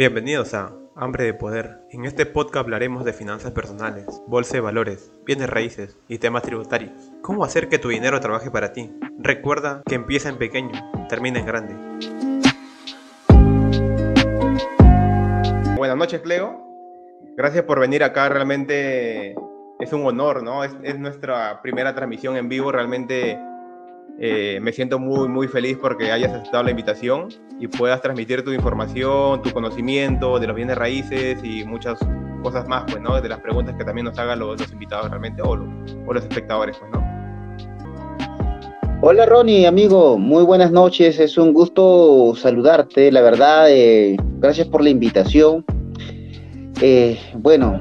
Bienvenidos a Hambre de Poder. En este podcast hablaremos de finanzas personales, bolsa de valores, bienes raíces y temas tributarios. ¿Cómo hacer que tu dinero trabaje para ti? Recuerda que empieza en pequeño, termina en grande. Buenas noches, Cleo. Gracias por venir acá. Realmente es un honor, ¿no? Es, es nuestra primera transmisión en vivo. Realmente eh, me siento muy, muy feliz porque hayas aceptado la invitación y puedas transmitir tu información, tu conocimiento de los bienes raíces y muchas cosas más, pues, ¿no? De las preguntas que también nos hagan los, los invitados realmente o, los espectadores, pues, ¿no? Hola Ronnie, amigo, muy buenas noches, es un gusto saludarte, la verdad, eh, gracias por la invitación. Eh, bueno,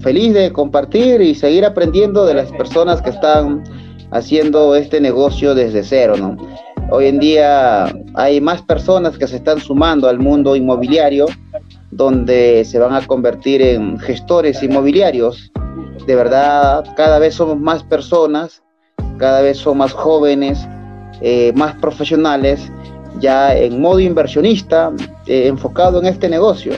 feliz de compartir y seguir aprendiendo de las personas que están haciendo este negocio desde cero, ¿no? Hoy en día hay más personas que se están sumando al mundo inmobiliario, donde se van a convertir en gestores inmobiliarios. De verdad, cada vez somos más personas, cada vez son más jóvenes, eh, más profesionales, ya en modo inversionista, eh, enfocado en este negocio.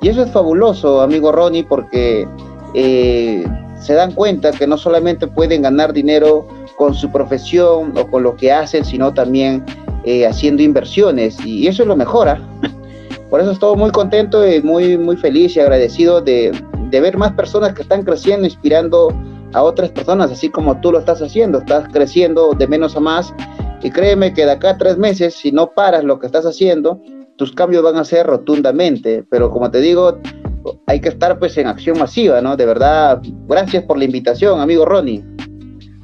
Y eso es fabuloso, amigo Ronnie, porque eh, se dan cuenta que no solamente pueden ganar dinero con su profesión o con lo que hacen, sino también eh, haciendo inversiones. Y eso lo mejora. Por eso estoy muy contento y muy, muy feliz y agradecido de, de ver más personas que están creciendo, inspirando a otras personas, así como tú lo estás haciendo. Estás creciendo de menos a más. Y créeme que de acá a tres meses, si no paras lo que estás haciendo, tus cambios van a ser rotundamente. Pero como te digo, hay que estar pues en acción masiva, ¿no? De verdad, gracias por la invitación, amigo Ronnie.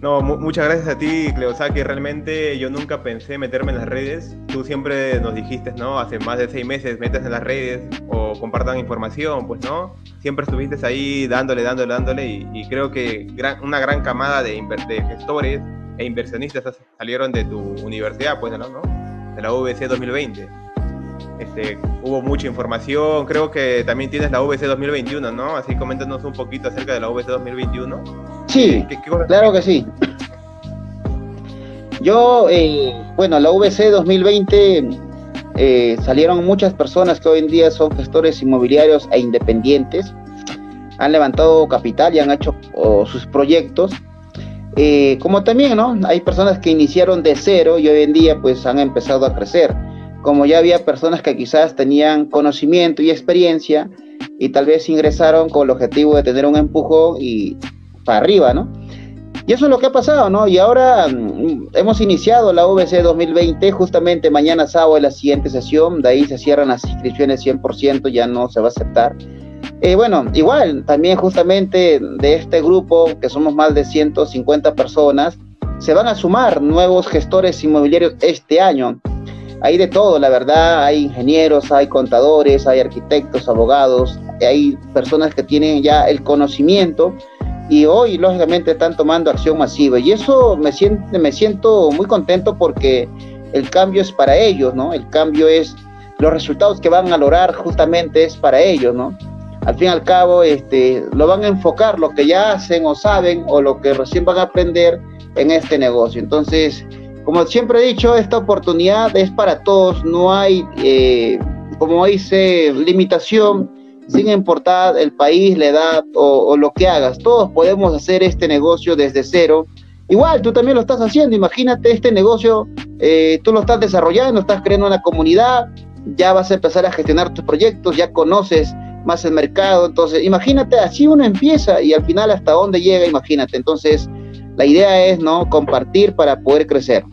No, muchas gracias a ti, Cleosaki. Realmente yo nunca pensé meterme en las redes. Tú siempre nos dijiste, ¿no? Hace más de seis meses metes en las redes o compartan información, pues, ¿no? Siempre estuviste ahí dándole, dándole, dándole y, creo que una gran camada de, de, gestores e inversionistas salieron de tu universidad, pues, ¿no? De la UBC 2020. Este, hubo mucha información, creo que también tienes la VC 2021, ¿no? Así coméntanos un poquito acerca de la VC 2021. Sí, claro que sí. Yo, eh, bueno, la VC 2020 eh, salieron muchas personas que hoy en día son gestores inmobiliarios e independientes, han levantado capital y han hecho oh, sus proyectos. Eh, como también, ¿no? Hay personas que iniciaron de cero y hoy en día pues han empezado a crecer como ya había personas que quizás tenían conocimiento y experiencia y tal vez ingresaron con el objetivo de tener un empujón y para arriba, ¿no? Y eso es lo que ha pasado, ¿no? Y ahora mm, hemos iniciado la VC 2020, justamente mañana sábado es la siguiente sesión, de ahí se cierran las inscripciones 100%, ya no se va a aceptar. Eh, bueno, igual, también justamente de este grupo, que somos más de 150 personas, se van a sumar nuevos gestores inmobiliarios este año hay de todo, la verdad, hay ingenieros, hay contadores, hay arquitectos, abogados, hay personas que tienen ya el conocimiento y hoy lógicamente están tomando acción masiva y eso me siento, muy contento porque el cambio es para ellos, ¿no? El cambio es los resultados que van a lograr justamente es para ellos, ¿no? Al fin y al cabo, este, lo van a enfocar lo que ya hacen o saben o lo que recién van a aprender en este negocio. Entonces, como siempre he dicho, esta oportunidad es para todos, no hay, eh, como dice, limitación, sin importar el país, la edad o, lo que hagas. Todos podemos hacer este negocio desde cero. Igual, tú también lo estás haciendo. Imagínate este negocio, eh, tú lo estás desarrollando, estás creando una comunidad, ya vas a empezar a gestionar tus proyectos, ya conoces más el mercado. Entonces, imagínate, así uno empieza y al final hasta dónde llega, imagínate. Entonces, la idea es, ¿no? Compartir para poder crecer.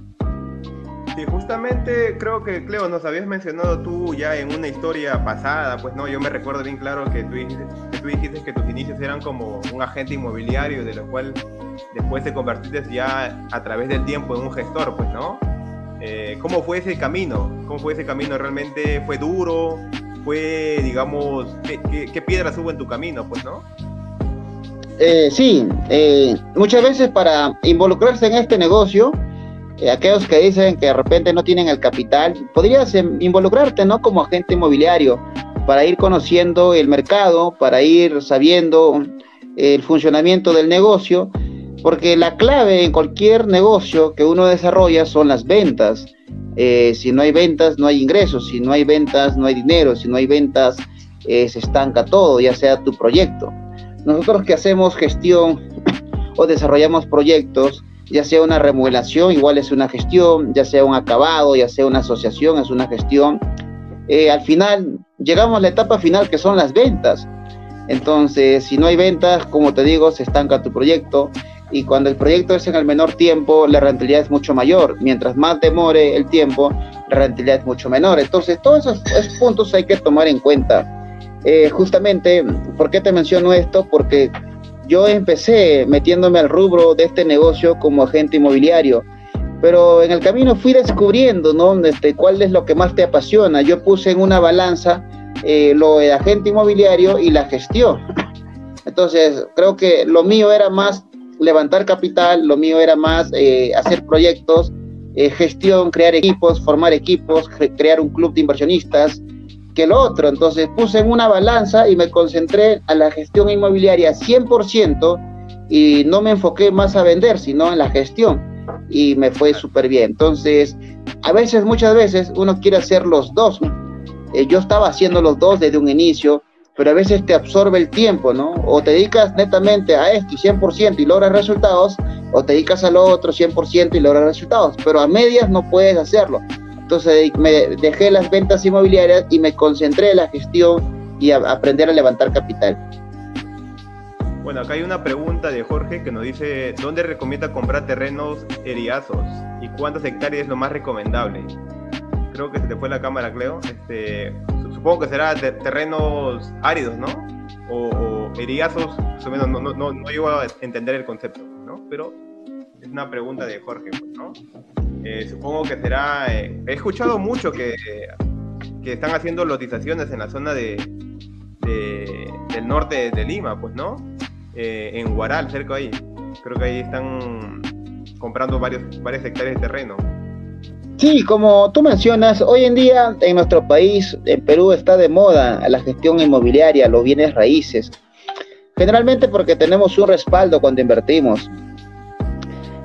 Sí, justamente creo que, Cleo, nos habías mencionado tú ya en una historia pasada, pues no, yo me recuerdo bien claro que tú dijiste que, tus inicios eran como un agente inmobiliario, de lo cual después te convertiste ya a través del tiempo en un gestor, pues, ¿no? Eh, ¿Cómo fue ese camino? ¿Cómo fue ese camino? ¿Realmente fue duro? ¿Fue, digamos, qué, qué, piedras hubo en tu camino, pues, no? Eh, sí, eh, muchas veces para involucrarse en este negocio, aquellos que dicen que de repente no tienen el capital, podrías em, involucrarte, ¿no? Como agente inmobiliario para ir conociendo el mercado, para ir sabiendo el funcionamiento del negocio, porque la clave en cualquier negocio que uno desarrolla son las ventas. Eh, si no hay ventas, no hay ingresos. Si no hay ventas, no hay dinero. Si no hay ventas, eh, se estanca todo, ya sea tu proyecto. Nosotros que hacemos gestión o desarrollamos proyectos, ya sea una remodelación, igual es una gestión, ya sea un acabado, ya sea una asociación, es una gestión. Eh, al final, llegamos a la etapa final que son las ventas. Entonces, si no hay ventas, como te digo, se estanca tu proyecto y cuando el proyecto es en el menor tiempo, la rentabilidad es mucho mayor. Mientras más demore el tiempo, la rentabilidad es mucho menor. Entonces, todos esos, puntos hay que tomar en cuenta. Eh, justamente, ¿por qué te menciono esto? Porque yo empecé metiéndome al rubro de este negocio como agente inmobiliario, pero en el camino fui descubriendo, ¿no? Este, cuál es lo que más te apasiona. Yo puse en una balanza eh, lo de agente inmobiliario y la gestión. Entonces, creo que lo mío era más levantar capital, lo mío era más eh, hacer proyectos, eh, gestión, crear equipos, formar equipos, crear un club de inversionistas, que lo otro. Entonces puse en una balanza y me concentré a la gestión inmobiliaria 100% y no me enfoqué más a vender, sino en la gestión. Y me fue súper bien. Entonces, a veces, muchas veces, uno quiere hacer los dos. Eh, yo estaba haciendo los dos desde un inicio, pero a veces te absorbe el tiempo, ¿no? O te dedicas netamente a esto y 100% y logras resultados, o te dedicas a lo otro 100% y logras resultados, pero a medias no puedes hacerlo. Entonces me dejé las ventas inmobiliarias y me concentré en la gestión y a aprender a levantar capital. Bueno, acá hay una pregunta de Jorge que nos dice, ¿dónde recomienda comprar terrenos eriazos y cuántas hectáreas es lo más recomendable? Creo que se te fue la cámara, Cleo. Este, supongo que será terrenos áridos, ¿no? O, o eriazos, más o menos, no, no, no, no a entender el concepto, ¿no? Pero es una pregunta de Jorge, ¿no? Eh, supongo que será... Eh, he escuchado mucho que, están haciendo lotizaciones en la zona de, del norte de Lima, pues, ¿no? Eh, en Guaral, cerca ahí. Creo que ahí están comprando varios, varias hectáreas de terreno. Sí, como tú mencionas, hoy en día en nuestro país, en Perú, está de moda la gestión inmobiliaria, los bienes raíces. Generalmente porque tenemos un respaldo cuando invertimos.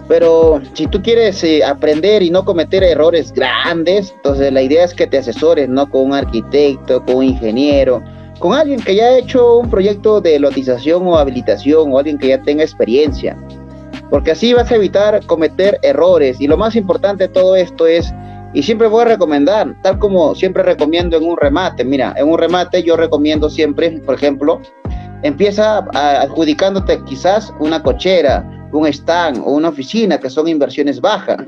Pero si tú quieres eh, aprender y no cometer errores grandes, entonces la idea es que te asesores, ¿no? Con un arquitecto, con un ingeniero, con alguien que ya ha hecho un proyecto de lotización o habilitación o alguien que ya tenga experiencia porque así vas a evitar cometer errores. Y lo más importante de todo esto es, y siempre voy a recomendar, tal como siempre recomiendo en un remate, mira, en un remate yo recomiendo siempre, por ejemplo, empieza adjudicándote quizás una cochera, un stand o una oficina, que son inversiones bajas.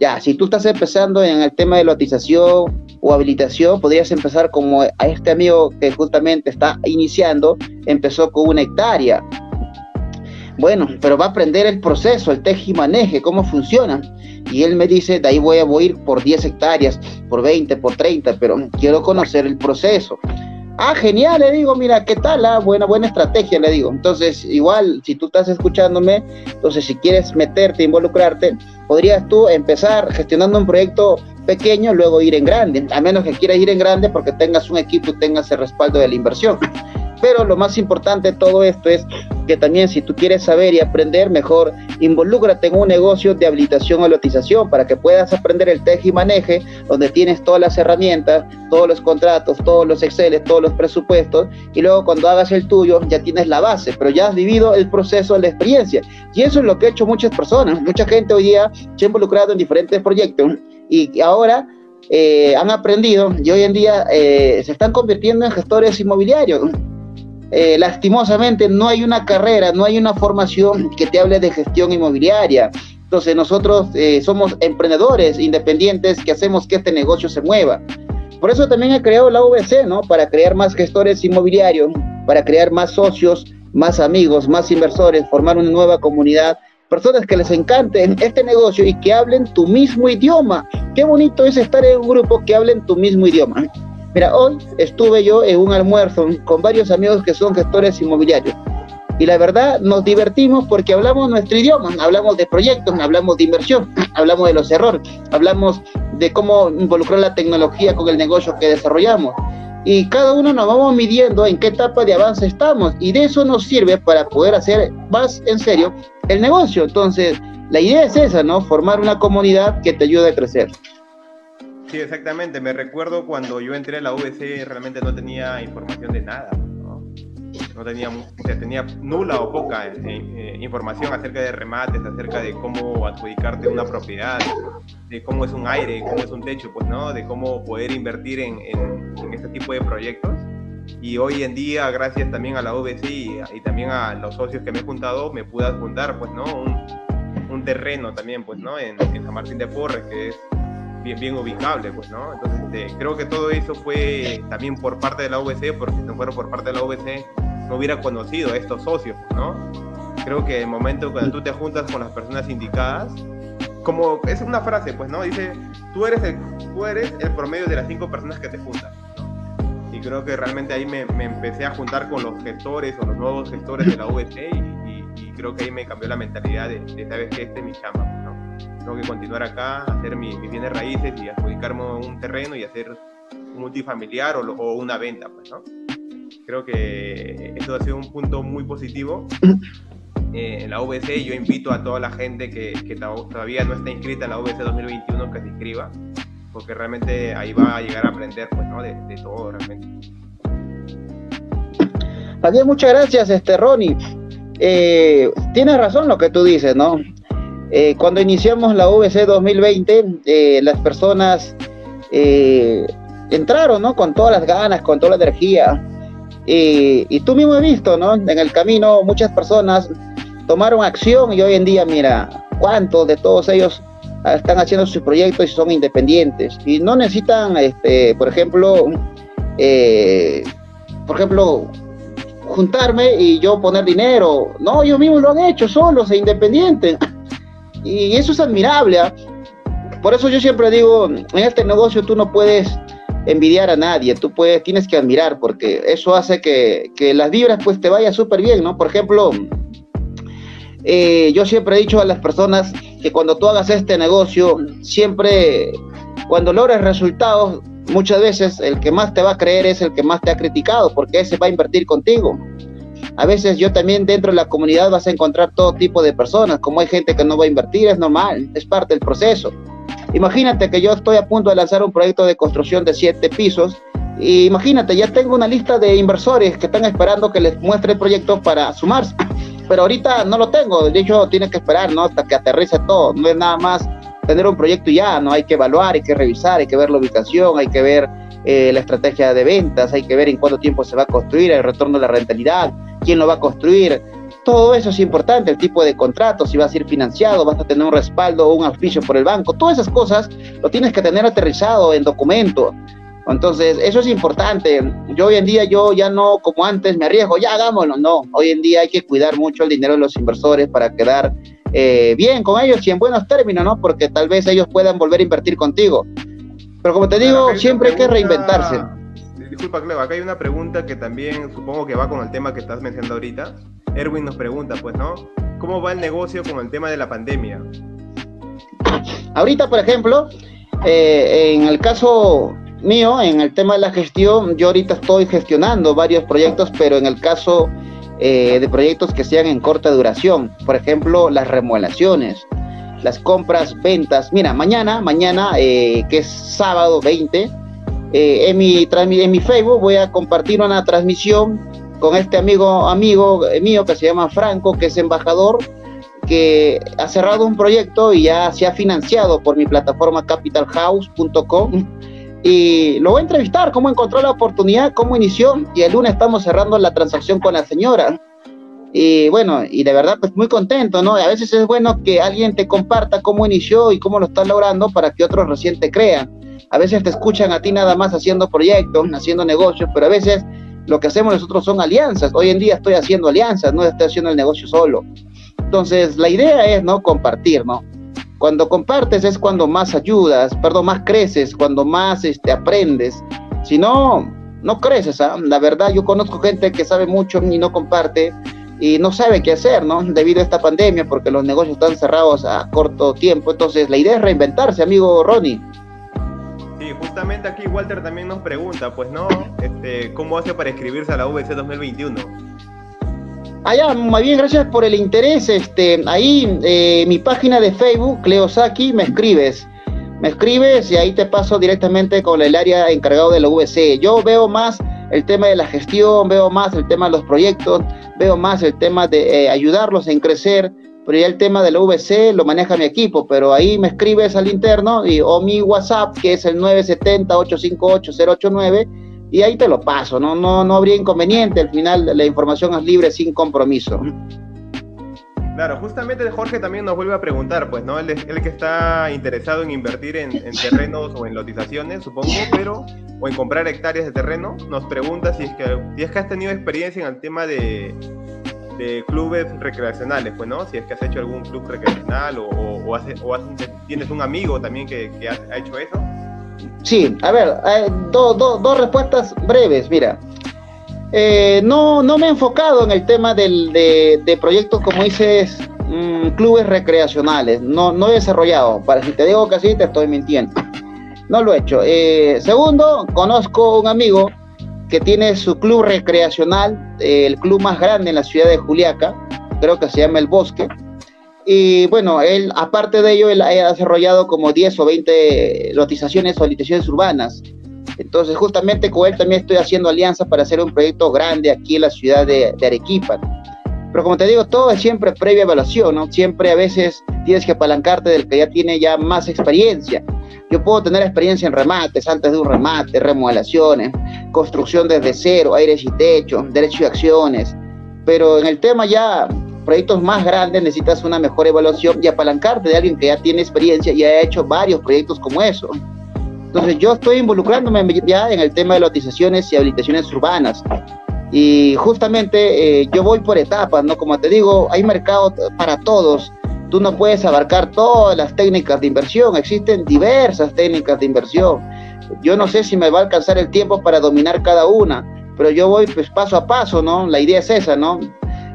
Ya, si tú estás empezando en el tema de lotización o habilitación, podrías empezar como a este amigo que justamente está iniciando, empezó con una hectárea bueno, pero va a aprender el proceso, el tejimaneje, cómo funciona. Y él me dice, de ahí voy a ir por 10 hectáreas, por 20, por 30, pero quiero conocer el proceso. Ah, genial, le digo, mira, ¿qué tal? Ah, buena, buena estrategia, le digo. Entonces, igual, si tú estás escuchándome, entonces si quieres meterte, involucrarte, podrías tú empezar gestionando un proyecto pequeño, luego ir en grande, a menos que quieras ir en grande porque tengas un equipo y tengas el respaldo de la inversión. Pero lo más importante de todo esto es que también si tú quieres saber y aprender mejor, involúcrate en un negocio de habilitación o lotización para que puedas aprender el tej y maneje, donde tienes todas las herramientas, todos los contratos, todos los Excel, todos los presupuestos, y luego cuando hagas el tuyo ya tienes la base, pero ya has vivido el proceso, la experiencia. Y eso es lo que ha hecho muchas personas. Mucha gente hoy día se ha involucrado en diferentes proyectos y ahora eh, han aprendido y hoy en día eh, se están convirtiendo en gestores inmobiliarios. Eh, lastimosamente no hay una carrera, no hay una formación que te hable de gestión inmobiliaria. Entonces nosotros eh, somos emprendedores independientes que hacemos que este negocio se mueva. Por eso también he creado la VC, ¿no? Para crear más gestores inmobiliarios, para crear más socios, más amigos, más inversores, formar una nueva comunidad, personas que les encante este negocio y que hablen tu mismo idioma. Qué bonito es estar en un grupo que hablen tu mismo idioma. Mira, hoy estuve yo en un almuerzo con varios amigos que son gestores inmobiliarios. Y la verdad, nos divertimos porque hablamos nuestro idioma, hablamos de proyectos, hablamos de inversión, hablamos de los errores, hablamos de cómo involucrar la tecnología con el negocio que desarrollamos. Y cada uno nos vamos midiendo en qué etapa de avance estamos. Y de eso nos sirve para poder hacer más en serio el negocio. Entonces, la idea es esa, ¿no? Formar una comunidad que te ayude a crecer. Sí, exactamente. Me recuerdo cuando yo entré a la VC, realmente no tenía información de nada. No, no tenía, o sea, tenía nula o poca eh, eh, información acerca de remates, acerca de cómo adjudicarte una propiedad, de cómo es un aire, cómo es un techo, pues, ¿no? De cómo poder invertir en, en, en este tipo de proyectos. Y hoy en día, gracias también a la VC y, y, también a los socios que me he juntado, me pude adjuntar, pues, ¿no? Un, un terreno también, pues, ¿no? En, en San Martín de Porres, que es bien, bien ubicable, pues, ¿no? Entonces, este, creo que todo eso fue también por parte de la VC, porque si no fuera por parte de la VC, no hubiera conocido a estos socios, ¿no? Creo que el momento cuando tú te juntas con las personas indicadas, como es una frase, pues, ¿no? Dice, tú eres el, tú eres el promedio de las cinco personas que te juntan, ¿no? Y creo que realmente ahí me, me empecé a juntar con los gestores o los nuevos gestores de la VC y, y, y creo que ahí me cambió la mentalidad de, de sabes que este es mi chamba. Tengo que continuar acá, hacer mis mi bienes raíces y adjudicarme un terreno y hacer un multifamiliar o, o, una venta, pues, ¿no? Creo que eso ha sido un punto muy positivo. Eh, en la VC yo invito a toda la gente que, que, todavía no está inscrita en la VC 2021 que se inscriba, porque realmente ahí va a llegar a aprender, pues, ¿no? De, de todo, realmente. Bien, muchas gracias, este Ronnie. Eh, tienes razón lo que tú dices, ¿no? Eh, cuando iniciamos la VC 2020, eh, las personas eh, entraron, ¿no? Con todas las ganas, con toda la energía. y tú mismo has visto, ¿no? En el camino muchas personas tomaron acción y hoy en día, mira, cuántos de todos ellos están haciendo sus proyectos y son independientes. Y no necesitan, este, por ejemplo, por ejemplo, juntarme y yo poner dinero. No, ellos mismos lo han hecho solos e independientes. Y eso es admirable. ¿eh? Por eso yo siempre digo, en este negocio tú no puedes envidiar a nadie, tú puedes, tienes que admirar, porque eso hace que, que las vibras pues te vaya súper bien, ¿no? Por ejemplo, eh, yo siempre he dicho a las personas que cuando tú hagas este negocio, siempre, cuando logres resultados, muchas veces el que más te va a creer es el que más te ha criticado, porque ese va a invertir contigo. A veces yo también dentro de la comunidad vas a encontrar todo tipo de personas, como hay gente que no va a invertir, es normal, es parte del proceso. Imagínate que yo estoy a punto de lanzar un proyecto de construcción de siete pisos y imagínate, ya tengo una lista de inversores que están esperando que les muestre el proyecto para sumarse, pero ahorita no lo tengo, de hecho tiene que esperar, ¿no? Hasta que aterrice todo, no es nada más tener un proyecto y ya, ¿no? Hay que evaluar, hay que revisar, hay que ver la ubicación, hay que ver eh, la estrategia de ventas, hay que ver en cuánto tiempo se va a construir, el retorno de la rentabilidad, quién lo va a construir. Todo eso es importante, el tipo de contrato, si va a ser financiado, vas a tener un respaldo o un auspicio por el banco, todas esas cosas lo tienes que tener aterrizado en documento. Entonces, eso es importante. Yo hoy en día, yo ya no como antes me arriesgo, ya hagámoslo. No, hoy en día hay que cuidar mucho el dinero de los inversores para quedar eh, bien con ellos y en buenos términos, ¿no? Porque tal vez ellos puedan volver a invertir contigo. Pero como te digo, siempre hay que reinventarse disculpa, Cleo, acá hay una pregunta que también supongo que va con el tema que estás mencionando ahorita. Erwin nos pregunta, pues, ¿no? ¿Cómo va el negocio con el tema de la pandemia? Ahorita, por ejemplo, eh, en el caso mío, en el tema de la gestión, yo ahorita estoy gestionando varios proyectos, pero en el caso eh, de proyectos que sean en corta duración, por ejemplo, las remodelaciones, las compras, ventas. Mira, mañana, mañana, eh, que es sábado 20, eh, en, mi, en mi Facebook voy a compartir una transmisión con este amigo, amigo mío que se llama Franco, que es embajador, que ha cerrado un proyecto y ya se ha financiado por mi plataforma capitalhouse.com y lo voy a entrevistar, cómo encontró la oportunidad, cómo inició y el lunes estamos cerrando la transacción con la señora. Y bueno, y de verdad pues muy contento, ¿no? A veces es bueno que alguien te comparta cómo inició y cómo lo está logrando para que otros recién te crean. A veces te escuchan a ti nada más haciendo proyectos, haciendo negocios, pero a veces lo que hacemos nosotros son alianzas. Hoy en día estoy haciendo alianzas, no estoy haciendo el negocio solo. Entonces, la idea es, ¿no? Compartir, ¿no? Cuando compartes es cuando más ayudas, perdón, más creces, cuando más este, aprendes. Si no, no creces, ¿ah? La verdad, yo conozco gente que sabe mucho y no comparte y no sabe qué hacer, ¿no? Debido a esta pandemia, porque los negocios están cerrados a corto tiempo. Entonces, la idea es reinventarse, amigo Ronnie. Justamente aquí Walter también nos pregunta, pues no, este, ¿cómo hace para inscribirse a la VC 2021? Ah, ya, más bien, gracias por el interés. Este, ahí, eh, mi página de Facebook, Cleo Saki, me escribes. me escribes y ahí te paso directamente con el área encargado de la VC. Yo veo más el tema de la gestión, veo más el tema de los proyectos, veo más el tema de eh, ayudarlos en crecer, pero ya el tema de la VC lo maneja mi equipo, pero ahí me escribes al interno y, o mi WhatsApp que es el 970-858-089 y ahí te lo paso, ¿no? No, no habría inconveniente, al final la información es libre sin compromiso. Claro, justamente Jorge también nos vuelve a preguntar, pues, ¿no? Él, que está interesado en invertir en, terrenos o en lotizaciones, supongo, pero, o en comprar hectáreas de terreno, nos pregunta si es que, si es que has tenido experiencia en el tema de, clubes recreacionales, pues, ¿no? Si es que has hecho algún club recreacional o, o, tienes un amigo también que, ha, hecho eso. Sí, a ver, eh, dos respuestas breves, mira. Eh, no, no me he enfocado en el tema de, proyectos, como dices, mm, clubes recreacionales. No, no he desarrollado. Para si te digo que sí, te estoy mintiendo. No lo he hecho. Eh, segundo, conozco un amigo que tiene su club recreacional, el club más grande en la ciudad de Juliaca, creo que se llama El Bosque. Y bueno, él, aparte de ello, él ha desarrollado como 10 o 20 lotizaciones o licitaciones urbanas. Entonces, justamente con él también estoy haciendo alianzas para hacer un proyecto grande aquí en la ciudad de, Arequipa. Pero como te digo, todo es siempre previa evaluación, ¿no? Siempre a veces tienes que apalancarte del que ya tiene ya más experiencia. Yo puedo tener experiencia en remates, antes de un remate, remodelaciones, construcción desde cero, aires y techo, derecho de acciones. Pero en el tema ya, proyectos más grandes, necesitas una mejor evaluación y apalancarte de alguien que ya tiene experiencia y ha hecho varios proyectos como eso. Entonces yo estoy involucrándome ya en el tema de lotizaciones y habilitaciones urbanas. Y justamente eh, yo voy por etapas, ¿no? Como te digo, hay mercado para todos. Tú no puedes abarcar todas las técnicas de inversión. Existen diversas técnicas de inversión. Yo no sé si me va a alcanzar el tiempo para dominar cada una, pero yo voy pues paso a paso, ¿no? La idea es esa, ¿no?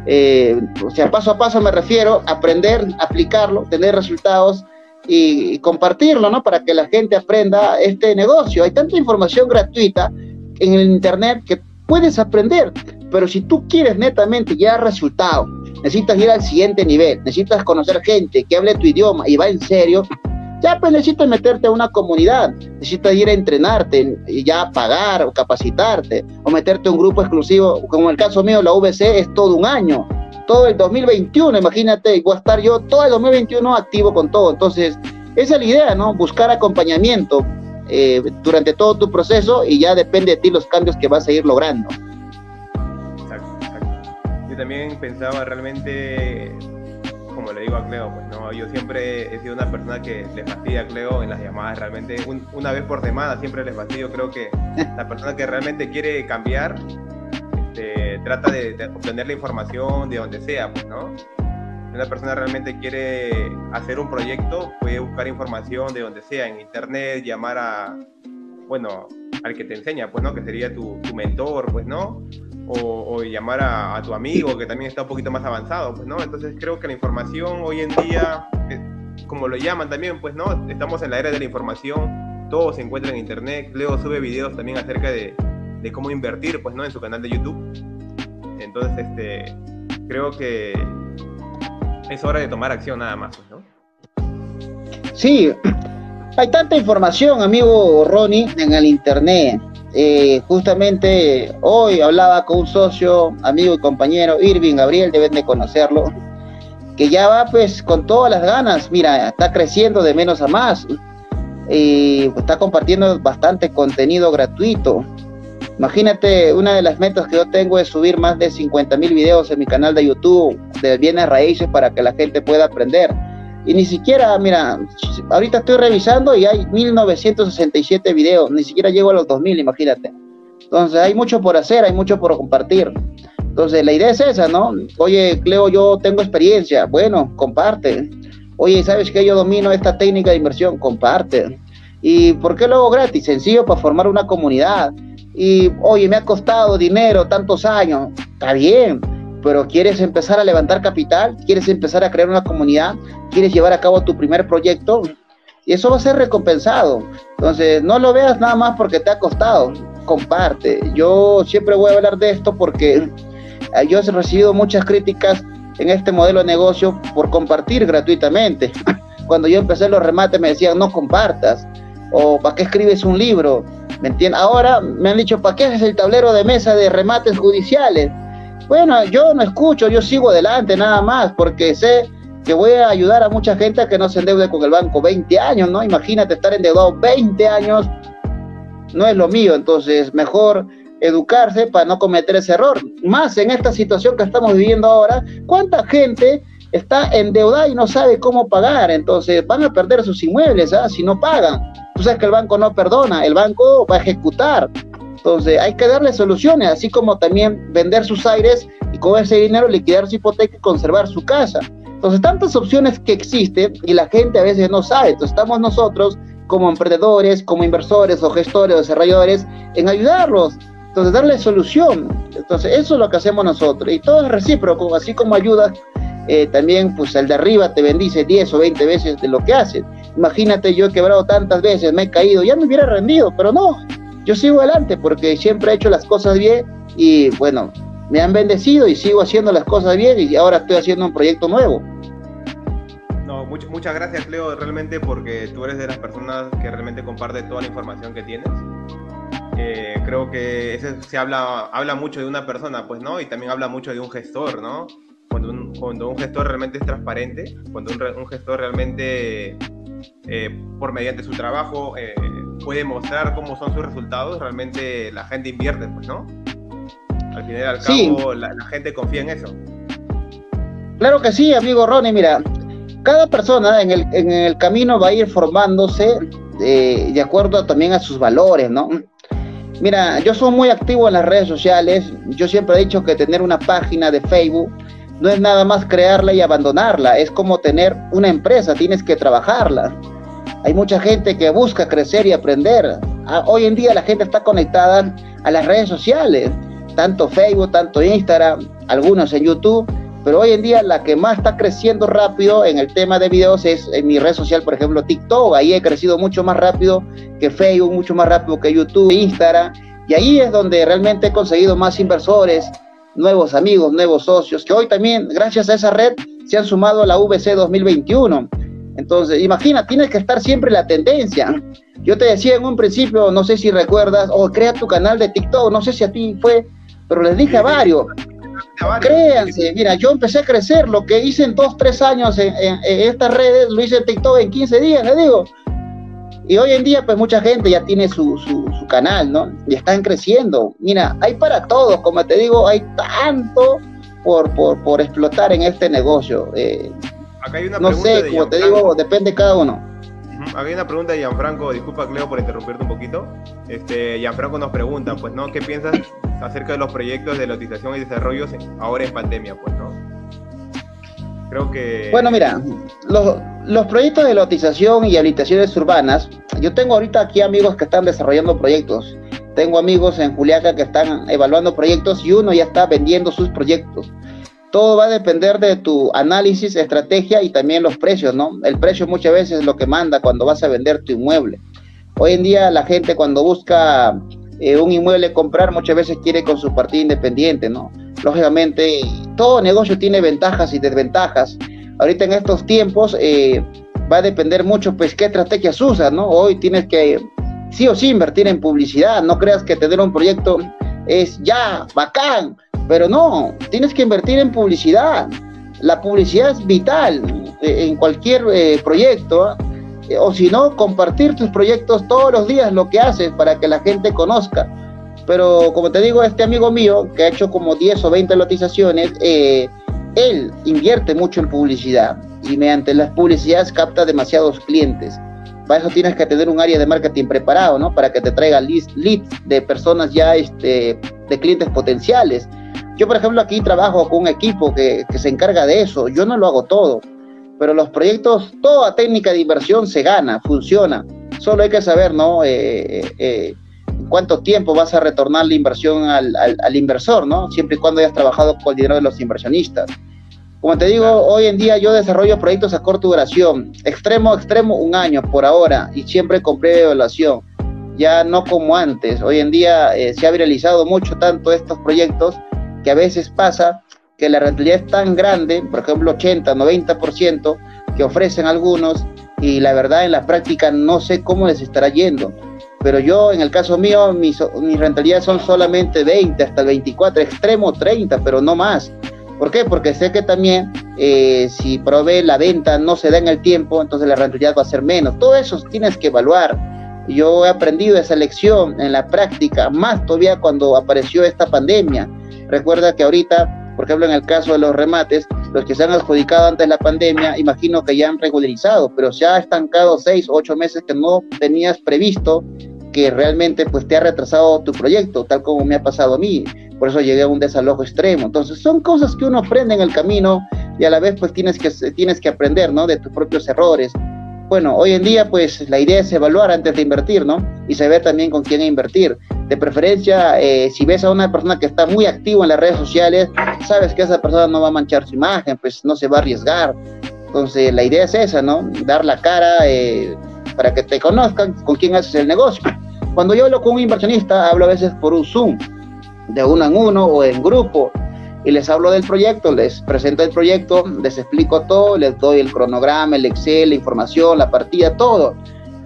Eh, o sea, paso a paso me refiero a aprender, aplicarlo, tener resultados y, compartirlo, ¿no? Para que la gente aprenda este negocio. Hay tanta información gratuita en el Internet que puedes aprender, pero si tú quieres netamente ya resultado, necesitas ir al siguiente nivel, necesitas conocer gente que hable tu idioma y va en serio, ya pues necesitas meterte a una comunidad, necesitas ir a entrenarte y ya pagar o capacitarte o meterte a un grupo exclusivo, como en el caso mío la VC es todo un año, todo el 2021, imagínate, voy a estar yo todo el 2021 activo con todo. Entonces, esa es la idea, ¿no? Buscar acompañamiento eh, durante todo tu proceso y ya depende de ti los cambios que vas a ir logrando. Exacto, exacto. Yo también pensaba realmente, como le digo a Cleo, pues no, yo siempre he sido una persona que le fastidia a Cleo en las llamadas, realmente una vez por semana siempre les fastidio, creo que la persona que realmente quiere cambiar este, trata de, obtener la información de donde sea, pues, ¿no? Una persona realmente quiere hacer un proyecto, puede buscar información de donde sea, en internet, llamar a, bueno, al que te enseña, pues, ¿no? Que sería tu, mentor, pues, ¿no? O, llamar a, tu amigo que también está un poquito más avanzado, pues, ¿no? Entonces creo que la información hoy en día, eh, como lo llaman también, pues, ¿no? Estamos en la era de la información, todo se encuentra en internet, Leo sube videos también acerca de, de cómo invertir, pues, ¿no? En su canal de YouTube. Entonces, este, creo que es hora de tomar acción nada más, pues, ¿no? Sí, hay tanta información, amigo Ronnie, en el internet. Eh, justamente hoy hablaba con un socio, amigo y compañero, Irving Gabriel, deben de conocerlo, que ya va pues con todas las ganas, mira, está creciendo de menos a más y está compartiendo bastante contenido gratuito. Imagínate, una de las metas que yo tengo es subir más de 50 mil videos en mi canal de YouTube de bienes raíces para que la gente pueda aprender. Y ni siquiera, mira, ahorita estoy revisando y hay 1967 videos, ni siquiera llego a los 2000, imagínate. Entonces hay mucho por hacer, hay mucho por compartir. Entonces la idea es esa, ¿no? Oye, Cleo, yo tengo experiencia. Bueno, comparte. Oye, ¿sabes que yo domino esta técnica de inversión? Comparte. ¿Y por qué lo hago gratis? Sencillo, para formar una comunidad y, oye, me ha costado dinero tantos años, está bien, pero quieres empezar a levantar capital, quieres empezar a crear una comunidad, quieres llevar a cabo tu primer proyecto, y eso va a ser recompensado. Entonces, no lo veas nada más porque te ha costado, comparte. Yo siempre voy a hablar de esto porque eh, yo he recibido muchas críticas en este modelo de negocio por compartir gratuitamente. cuando yo empecé los remates me decían, no compartas, o ¿para qué escribes un libro? ¿Me? Ahora me han dicho, ¿para qué haces el tablero de mesa de remates judiciales? Bueno, yo no escucho, yo sigo adelante nada más, porque sé que voy a ayudar a mucha gente a que no se endeude con el banco 20 años, ¿no? Imagínate estar endeudado 20 años, no es lo mío, entonces mejor educarse para no cometer ese error. Más en esta situación que estamos viviendo ahora, ¿cuánta gente está endeudada y no sabe cómo pagar? Entonces van a perder sus inmuebles ¿ah? si no pagan. Tú sabes que el banco no perdona, el banco va a ejecutar. Entonces hay que darle soluciones, así como también vender sus aires y con ese dinero liquidar su hipoteca y conservar su casa. Entonces tantas opciones que existen y la gente a veces no sabe. Entonces estamos nosotros como emprendedores, como inversores o gestores o desarrolladores en ayudarlos entonces, darle solución. Entonces, eso es lo que hacemos nosotros. Y todo es recíproco, así como ayudas, eh, también pues el de arriba te bendice 10 o 20 veces de lo que haces. Imagínate, yo he quebrado tantas veces, me he caído, ya me hubiera rendido, pero no, yo sigo adelante porque siempre he hecho las cosas bien y bueno, me han bendecido y sigo haciendo las cosas bien y ahora estoy haciendo un proyecto nuevo. No, muchas gracias Leo, realmente porque tú eres de las personas que realmente comparte toda la información que tienes eh, creo que ese se habla, habla mucho de una persona, pues, ¿no? Y también habla mucho de un gestor, ¿no? Cuando un, cuando un gestor realmente es transparente, cuando un, un gestor realmente, eh, por mediante su trabajo, eh, puede mostrar cómo son sus resultados, realmente la gente invierte, pues, ¿no? Al final al cabo, la, gente confía en eso. Claro que sí, amigo Ronnie, mira, cada persona en el, en el camino va a ir formándose de acuerdo también a sus valores, ¿no? Mira, yo soy muy activo en las redes sociales. Yo siempre he dicho que tener una página de Facebook no es nada más crearla y abandonarla. Es como tener una empresa, tienes que trabajarla. Hay mucha gente que busca crecer y aprender. Hoy en día la gente está conectada a las redes sociales, tanto Facebook, tanto Instagram, algunos en YouTube pero hoy en día la que más está creciendo rápido en el tema de videos es en mi red social, por ejemplo, TikTok. Ahí he crecido mucho más rápido que Facebook, mucho más rápido que YouTube, Instagram. Y ahí es donde realmente he conseguido más inversores, nuevos amigos, nuevos socios, que hoy también, gracias a esa red, se han sumado a la VC 2021. Entonces, imagina, tienes que estar siempre en la tendencia. Yo te decía en un principio, no sé si recuerdas, o crea tu canal de TikTok, no sé si a ti fue, pero les dije a varios, Créanse, mira, yo empecé a crecer, lo que hice en dos, tres años en, estas redes, lo hice en TikTok en 15 días, le digo. Y hoy en día, pues mucha gente ya tiene su, su, canal, ¿no? Y están creciendo. Mira, hay para todos, como te digo, hay tanto por, por, por explotar en este negocio. Eh, Acá hay una no sé, como te digo, depende de cada uno. Había una pregunta de Gianfranco, disculpa Cleo por interrumpirte un poquito. Este, Gianfranco nos pregunta, pues, ¿no? ¿Qué piensas acerca de los proyectos de lotización y desarrollo ahora en pandemia, pues, ¿no? Bueno, mira, los, proyectos de lotización y habitaciones urbanas, yo tengo ahorita aquí amigos que están desarrollando proyectos. Tengo amigos en Juliaca que están evaluando proyectos y uno ya está vendiendo sus proyectos. Todo va a depender de tu análisis, estrategia y también los precios, ¿no? El precio muchas veces es lo que manda cuando vas a vender tu inmueble. Hoy en día la gente cuando busca eh, un inmueble comprar muchas veces quiere con su partida independiente, ¿no? Lógicamente, todo negocio tiene ventajas y desventajas. Ahorita en estos tiempos eh, va a depender mucho, pues, qué estrategias usas, ¿no? Hoy tienes que sí o sí invertir en publicidad. No creas que tener un proyecto es ya, bacán, pero no, tienes que invertir en publicidad. La publicidad es vital eh, en cualquier proyecto. Eh, o si no, compartir tus proyectos todos los días, lo que haces para que la gente conozca. Pero como te digo, este amigo mío, que ha hecho como 10 o 20 lotizaciones, eh, él invierte mucho en publicidad y mediante las publicidades capta demasiados clientes. Para eso tienes que tener un área de marketing preparado, ¿no? Para que te traiga leads, de personas ya, este, de clientes potenciales. Yo, por ejemplo, aquí trabajo con un equipo que, que se encarga de eso. Yo no lo hago todo pero los proyectos, toda técnica de inversión se gana, funciona. Solo hay que saber, ¿no? Eh, eh, eh, cuánto tiempo vas a retornar la inversión al, al, inversor, ¿no? Siempre y cuando hayas trabajado con el dinero de los inversionistas. Como te digo, hoy en día yo desarrollo proyectos a corta duración, extremo, extremo, un año por ahora, y siempre con previa evaluación. Ya no como antes. Hoy en día se ha viralizado mucho tanto estos proyectos que a veces pasa que la rentabilidad es tan grande, por ejemplo 80, 90%, que ofrecen algunos, y la verdad en la práctica no sé cómo les estará yendo. Pero yo, en el caso mío, mis, mis rentabilidades son solamente 20, hasta el 24, extremo 30, pero no más. ¿Por qué? Porque sé que también eh, si provee la venta no se da en el tiempo, entonces la rentabilidad va a ser menos. Todo eso tienes que evaluar. Yo he aprendido esa lección en la práctica, más todavía cuando apareció esta pandemia. Recuerda que ahorita, por ejemplo, en el caso de los remates, los que se han adjudicado antes de la pandemia, imagino que ya han regularizado, pero se ha estancado seis o ocho meses que no tenías previsto que realmente pues te ha retrasado tu proyecto, tal como me ha pasado a mí. Por eso llegué a un desalojo extremo. Entonces son cosas que uno aprende en el camino y a la vez pues tienes que, tienes que aprender, ¿no? De tus propios errores. Bueno, hoy en día pues la idea es evaluar antes de invertir, ¿no? Y saber también con quién invertir. De preferencia, eh, si ves a una persona que está muy activa en las redes sociales, sabes que esa persona no va a manchar su imagen, pues no se va a arriesgar. Entonces la idea es esa, ¿no? Dar la cara eh, para que te conozcan con quién haces el negocio. Cuando yo hablo con un inversionista, hablo a veces por un Zoom, de uno en uno o en grupo, y les hablo del proyecto, les presento el proyecto, les explico todo, les doy el cronograma, el Excel, la información, la partida, todo.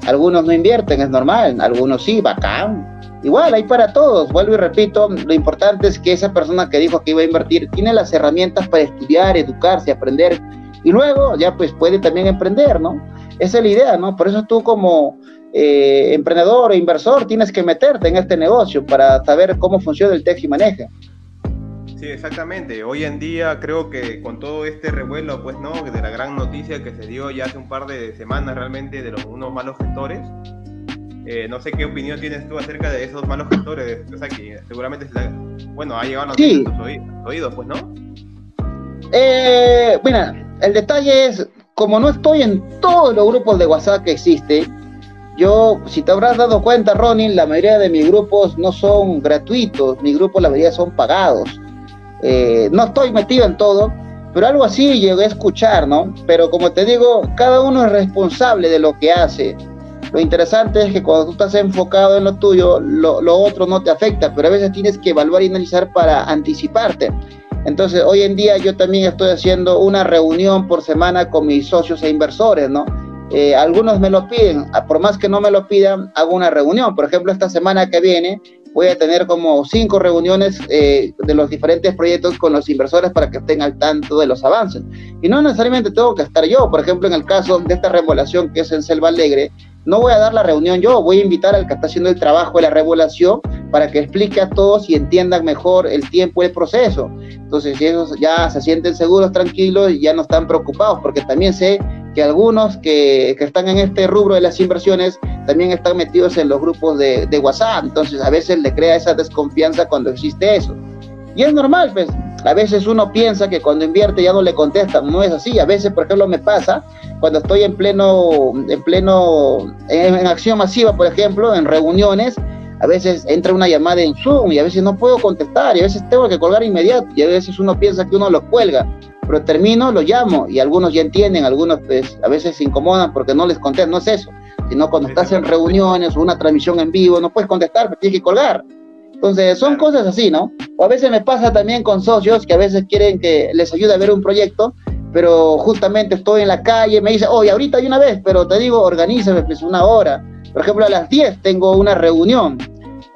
Algunos no invierten, es normal, algunos sí, bacán. Igual, hay para todos. Vuelvo y repito, lo importante es que esa persona que dijo que iba a invertir tiene las herramientas para estudiar, educarse, aprender y luego ya pues puede también emprender, ¿no? Esa es la idea, ¿no? Por eso tú como eh, emprendedor o inversor tienes que meterte en este negocio para saber cómo funciona el teje y maneja. Sí, exactamente. Hoy en día creo que con todo este revuelo, pues no, de la gran noticia que se dio ya hace un par de semanas realmente de los unos malos gestores. Eh, no sé qué opinión tienes tú acerca de esos malos gestores. O sea, que seguramente, bueno, ha llegado a tus oídos, pues, ¿no? Eh, bueno, el detalle es, como no estoy en todos los grupos de WhatsApp que existen, yo, si te habrás dado cuenta, Ronnie, la mayoría de mis grupos no son gratuitos, mis grupos la mayoría son pagados. Eh, no estoy metido en todo, pero algo así llegué a escuchar, ¿no? Pero como te digo, cada uno es responsable de lo que hace. Lo interesante es que cuando tú estás enfocado en lo tuyo, lo, lo otro no te afecta, pero a veces tienes que evaluar y analizar para anticiparte. Entonces, hoy en día yo también estoy haciendo una reunión por semana con mis socios e inversores, ¿no? Eh, algunos me lo piden, por más que no me lo pidan, hago una reunión. Por ejemplo, esta semana que viene voy a tener como cinco reuniones eh, de los diferentes proyectos con los inversores para que estén al tanto de los avances. Y no necesariamente tengo que estar yo, por ejemplo, en el caso de esta remodelación que es en Selva Alegre, no voy a dar la reunión yo, voy a invitar al que está haciendo el trabajo de la regulación para que explique a todos y entiendan mejor el tiempo y el proceso. Entonces, si ellos ya se sienten seguros, tranquilos y ya no están preocupados, porque también sé que algunos que, que, están en este rubro de las inversiones también están metidos en los grupos de, de, WhatsApp, entonces a veces le crea esa desconfianza cuando existe eso. Y es normal, pues, a veces uno piensa que cuando invierte ya no le contestan, no es así, a veces, por ejemplo, me pasa cuando estoy en pleno, en pleno, en, en acción masiva, por ejemplo, en reuniones, a veces entra una llamada en Zoom y a veces no puedo contestar y a veces tengo que colgar inmediato y a veces uno piensa que uno lo cuelga pero termino, lo llamo y algunos ya entienden, algunos pues a veces se incomodan porque no les contesto, no es eso, sino cuando estás en reuniones o una transmisión en vivo, no puedes contestar, pero tienes que colgar. Entonces, son cosas así, ¿no? O a veces me pasa también con socios que a veces quieren que les ayude a ver un proyecto, pero justamente estoy en la calle, me dice, oye, ahorita hay una vez, pero te digo, organízame, pues una hora. Por ejemplo, a las 10 tengo una reunión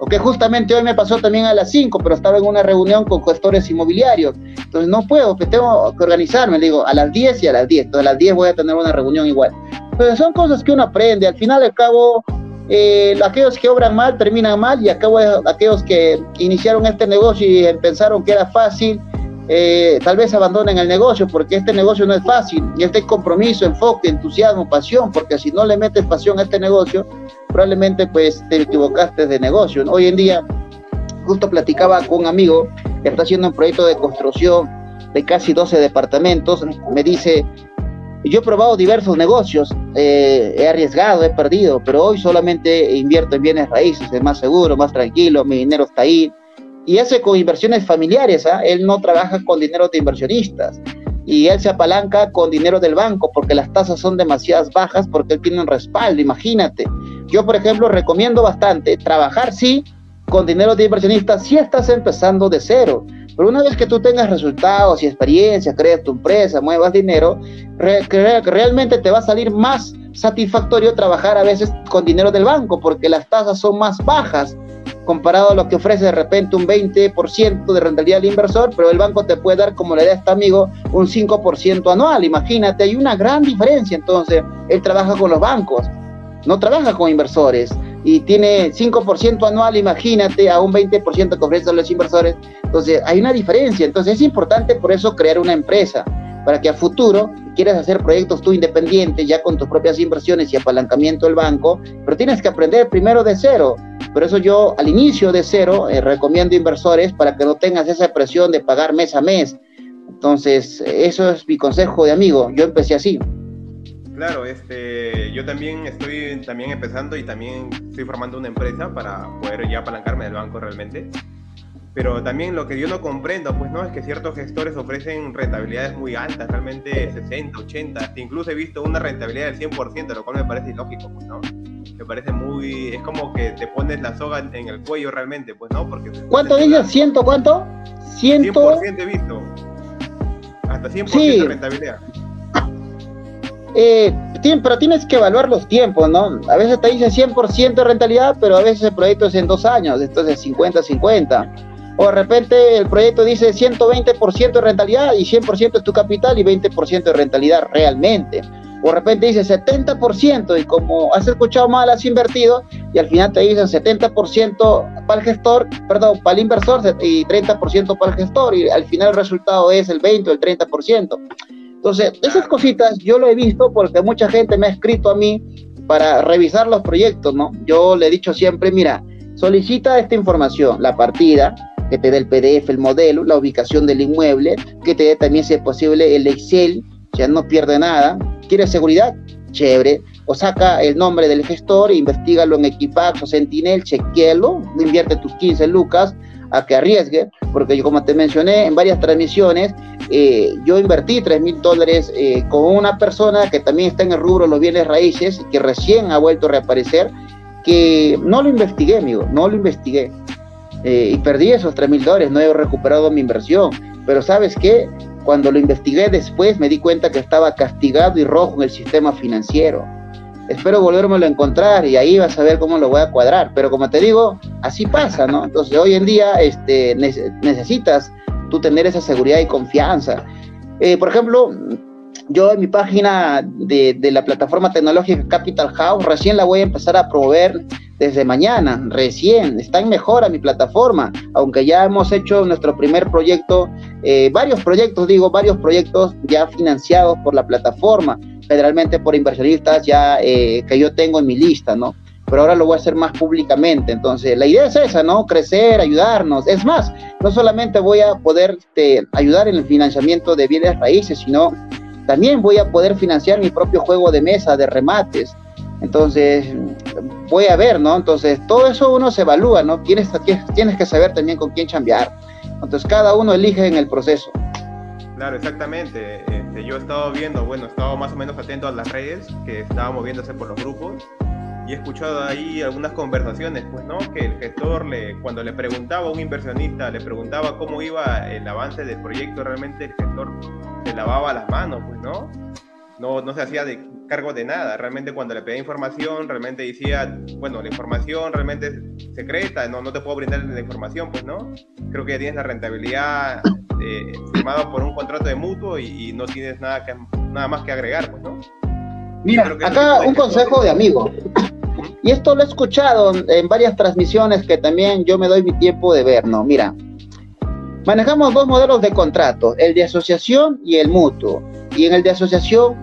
que justamente hoy me pasó también a las 5, pero estaba en una reunión con gestores inmobiliarios. Entonces no puedo, que tengo que organizarme, digo, a las 10 y a las 10. Entonces a las 10 voy a tener una reunión igual. Pero son cosas que uno aprende. Al final, al cabo, eh, aquellos que obran mal terminan mal y acabo aquellos que iniciaron este negocio y pensaron que era fácil, eh, tal vez abandonen el negocio porque este negocio no es fácil y este compromiso, enfoque, entusiasmo, pasión, porque si no le metes pasión a este negocio, probablemente pues te equivocaste de negocio. Hoy en día, justo platicaba con un amigo que está haciendo un proyecto de construcción de casi 12 departamentos, me dice, yo he probado diversos negocios, eh, he arriesgado, he perdido, pero hoy solamente invierto en bienes raíces, es más seguro, más tranquilo, mi dinero está ahí y hace con inversiones familiares, ¿ah? él no trabaja con dinero de inversionistas y él se apalanca con dinero del banco porque las tasas son demasiadas bajas porque él tiene un respaldo, imagínate. Yo, por ejemplo, recomiendo bastante trabajar, sí, con dinero de inversionistas si estás empezando de cero. Pero una vez que tú tengas resultados y experiencia, crees tu empresa, muevas dinero, realmente te va a salir más satisfactorio trabajar a veces con dinero del banco porque las tasas son más bajas comparado a lo que ofrece de repente un 20% de rentabilidad al inversor, pero el banco te puede dar, como le da este amigo, un 5% anual. Imagínate, hay una gran diferencia. Entonces, él trabaja con los bancos, no trabaja con inversores y tiene 5% anual, imagínate, a un 20% que ofrecen los inversores. Entonces, hay una diferencia. Entonces, es importante por eso crear una empresa para que a futuro quieras hacer proyectos tú independiente, ya con tus propias inversiones y apalancamiento del banco, pero tienes que aprender primero de cero. Por eso yo al inicio de cero eh, recomiendo inversores para que no tengas esa presión de pagar mes a mes. Entonces, eso es mi consejo de amigo. Yo empecé así. Claro, este, yo también estoy también empezando y también estoy formando una empresa para poder ya apalancarme del banco realmente. Pero también lo que yo no comprendo, pues no, es que ciertos gestores ofrecen rentabilidades muy altas, realmente 60, 80, incluso he visto una rentabilidad del 100%, lo cual me parece ilógico, pues no. Me parece muy, es como que te pones la soga en el cuello realmente, pues no, porque... ¿Cuánto dices? ¿Ciento cuánto? Ciento... 100% he visto. Hasta 100% de rentabilidad. Eh, pero tienes que evaluar los tiempos, ¿no? A veces te dice 100% de rentabilidad, pero a veces el proyecto es en dos años, entonces 50-50 o de repente el proyecto dice 120% de rentabilidad y 100% es tu capital y 20% de rentabilidad realmente. O de repente dice 70% y como has escuchado mal has invertido y al final te dicen 70% para el gestor, perdón, para el inversor y 30% para el gestor y al final el resultado es el 20 o el 30%. Entonces, esas cositas yo lo he visto porque mucha gente me ha escrito a mí para revisar los proyectos, ¿no? Yo le he dicho siempre, mira, solicita esta información, la partida, que te dé el PDF, el modelo, la ubicación del inmueble, que te dé también, si es posible, el Excel, ya no pierde nada. ¿Quieres seguridad? Chévere. O saca el nombre del gestor, investigalo en Equifax o Sentinel, chequealo, invierte tus 15 lucas a que arriesgue, porque yo como te mencioné en varias transmisiones, eh, yo invertí 3 mil dólares eh, con una persona que también está en el rubro de los bienes raíces que recién ha vuelto a reaparecer, que no lo investigué, amigo, no lo investigué. Eh, y perdí esos 3 mil dólares, no he recuperado mi inversión. Pero sabes qué, cuando lo investigué después me di cuenta que estaba castigado y rojo en el sistema financiero. Espero volvérmelo a encontrar y ahí vas a ver cómo lo voy a cuadrar. Pero como te digo, así pasa, ¿no? Entonces hoy en día este, necesitas tú tener esa seguridad y confianza. Eh, por ejemplo, yo en mi página de, la plataforma tecnológica Capital House recién la voy a empezar a proveer desde mañana, recién, está en mejora mi plataforma, aunque ya hemos hecho nuestro primer proyecto, eh, varios proyectos, digo, varios proyectos ya financiados por la plataforma, generalmente por inversionistas ya eh, que yo tengo en mi lista, ¿no? Pero ahora lo voy a hacer más públicamente. Entonces, la idea es esa, ¿no? Crecer, ayudarnos. Es más, no solamente voy a poder este, ayudar en el financiamiento de bienes raíces, sino también voy a poder financiar mi propio juego de mesa, de remates. Entonces, voy a ver, ¿no? Entonces, todo eso uno se evalúa, ¿no? Tienes, tienes que saber también con quién chambear. Entonces, cada uno elige en el proceso. Claro, exactamente. Este, yo he estado viendo, bueno, he estado más o menos atento a las redes que estaban moviéndose por los grupos y he escuchado ahí algunas conversaciones, pues, ¿no? Que el gestor, le, cuando le preguntaba a un inversionista, le preguntaba cómo iba el avance del proyecto, realmente el gestor se lavaba las manos, pues, ¿no? No, no se hacía de cargo de nada. Realmente cuando le pedía información, realmente decía, bueno, la información realmente es secreta, no, no te puedo brindar la información, pues no. Creo que ya tienes la rentabilidad eh, firmada por un contrato de mutuo y, no tienes nada, que, nada más que agregar, pues no. Mira, acá un consejo de amigo. Y esto lo he escuchado en varias transmisiones que también yo me doy mi tiempo de ver, ¿no? Mira, manejamos dos modelos de contrato, el de asociación y el mutuo. Y en el de asociación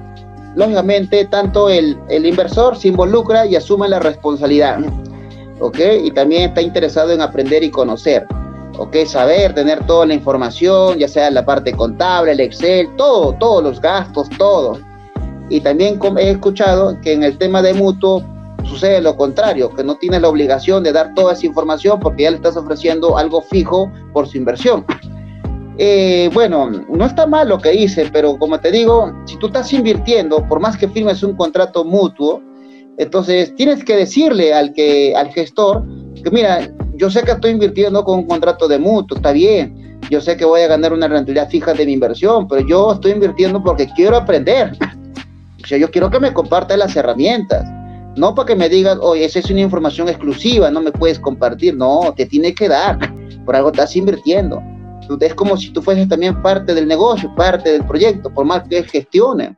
lógicamente tanto el, inversor se involucra y asume la responsabilidad, ¿ok? Y también está interesado en aprender y conocer, ¿ok? Saber, tener toda la información, ya sea la parte contable, el Excel, todo, todos los gastos, todo. Y también he escuchado que en el tema de mutuo sucede lo contrario, que no tiene la obligación de dar toda esa información porque ya le estás ofreciendo algo fijo por su inversión. Eh, bueno, no está mal lo que dice, pero como te digo, si tú estás invirtiendo, por más que firmes un contrato mutuo, entonces tienes que decirle al, que, al gestor que mira, yo sé que estoy invirtiendo con un contrato de mutuo, está bien, yo sé que voy a ganar una rentabilidad fija de mi inversión, pero yo estoy invirtiendo porque quiero aprender. O sea, yo quiero que me compartas las herramientas. No para que me digas, oye, esa es una información exclusiva, no me puedes compartir. No, te tiene que dar. Por algo estás invirtiendo. Es como si tú fueses también parte del negocio, parte del proyecto, por más que gestione.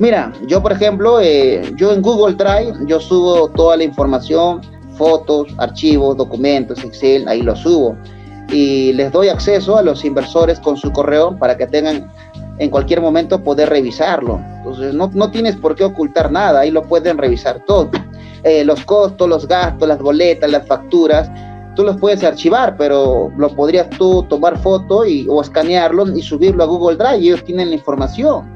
Mira, yo por ejemplo, eh, yo en Google Drive, yo subo toda la información, fotos, archivos, documentos, Excel, ahí lo subo. Y les doy acceso a los inversores con su correo para que tengan en cualquier momento poder revisarlo. No, no tienes por qué ocultar nada, ahí lo pueden revisar todo. Eh, los costos, los gastos, las boletas, las facturas, tú los puedes archivar, pero lo podrías tú tomar foto y, o escanearlo y subirlo a Google Drive y ellos tienen la información.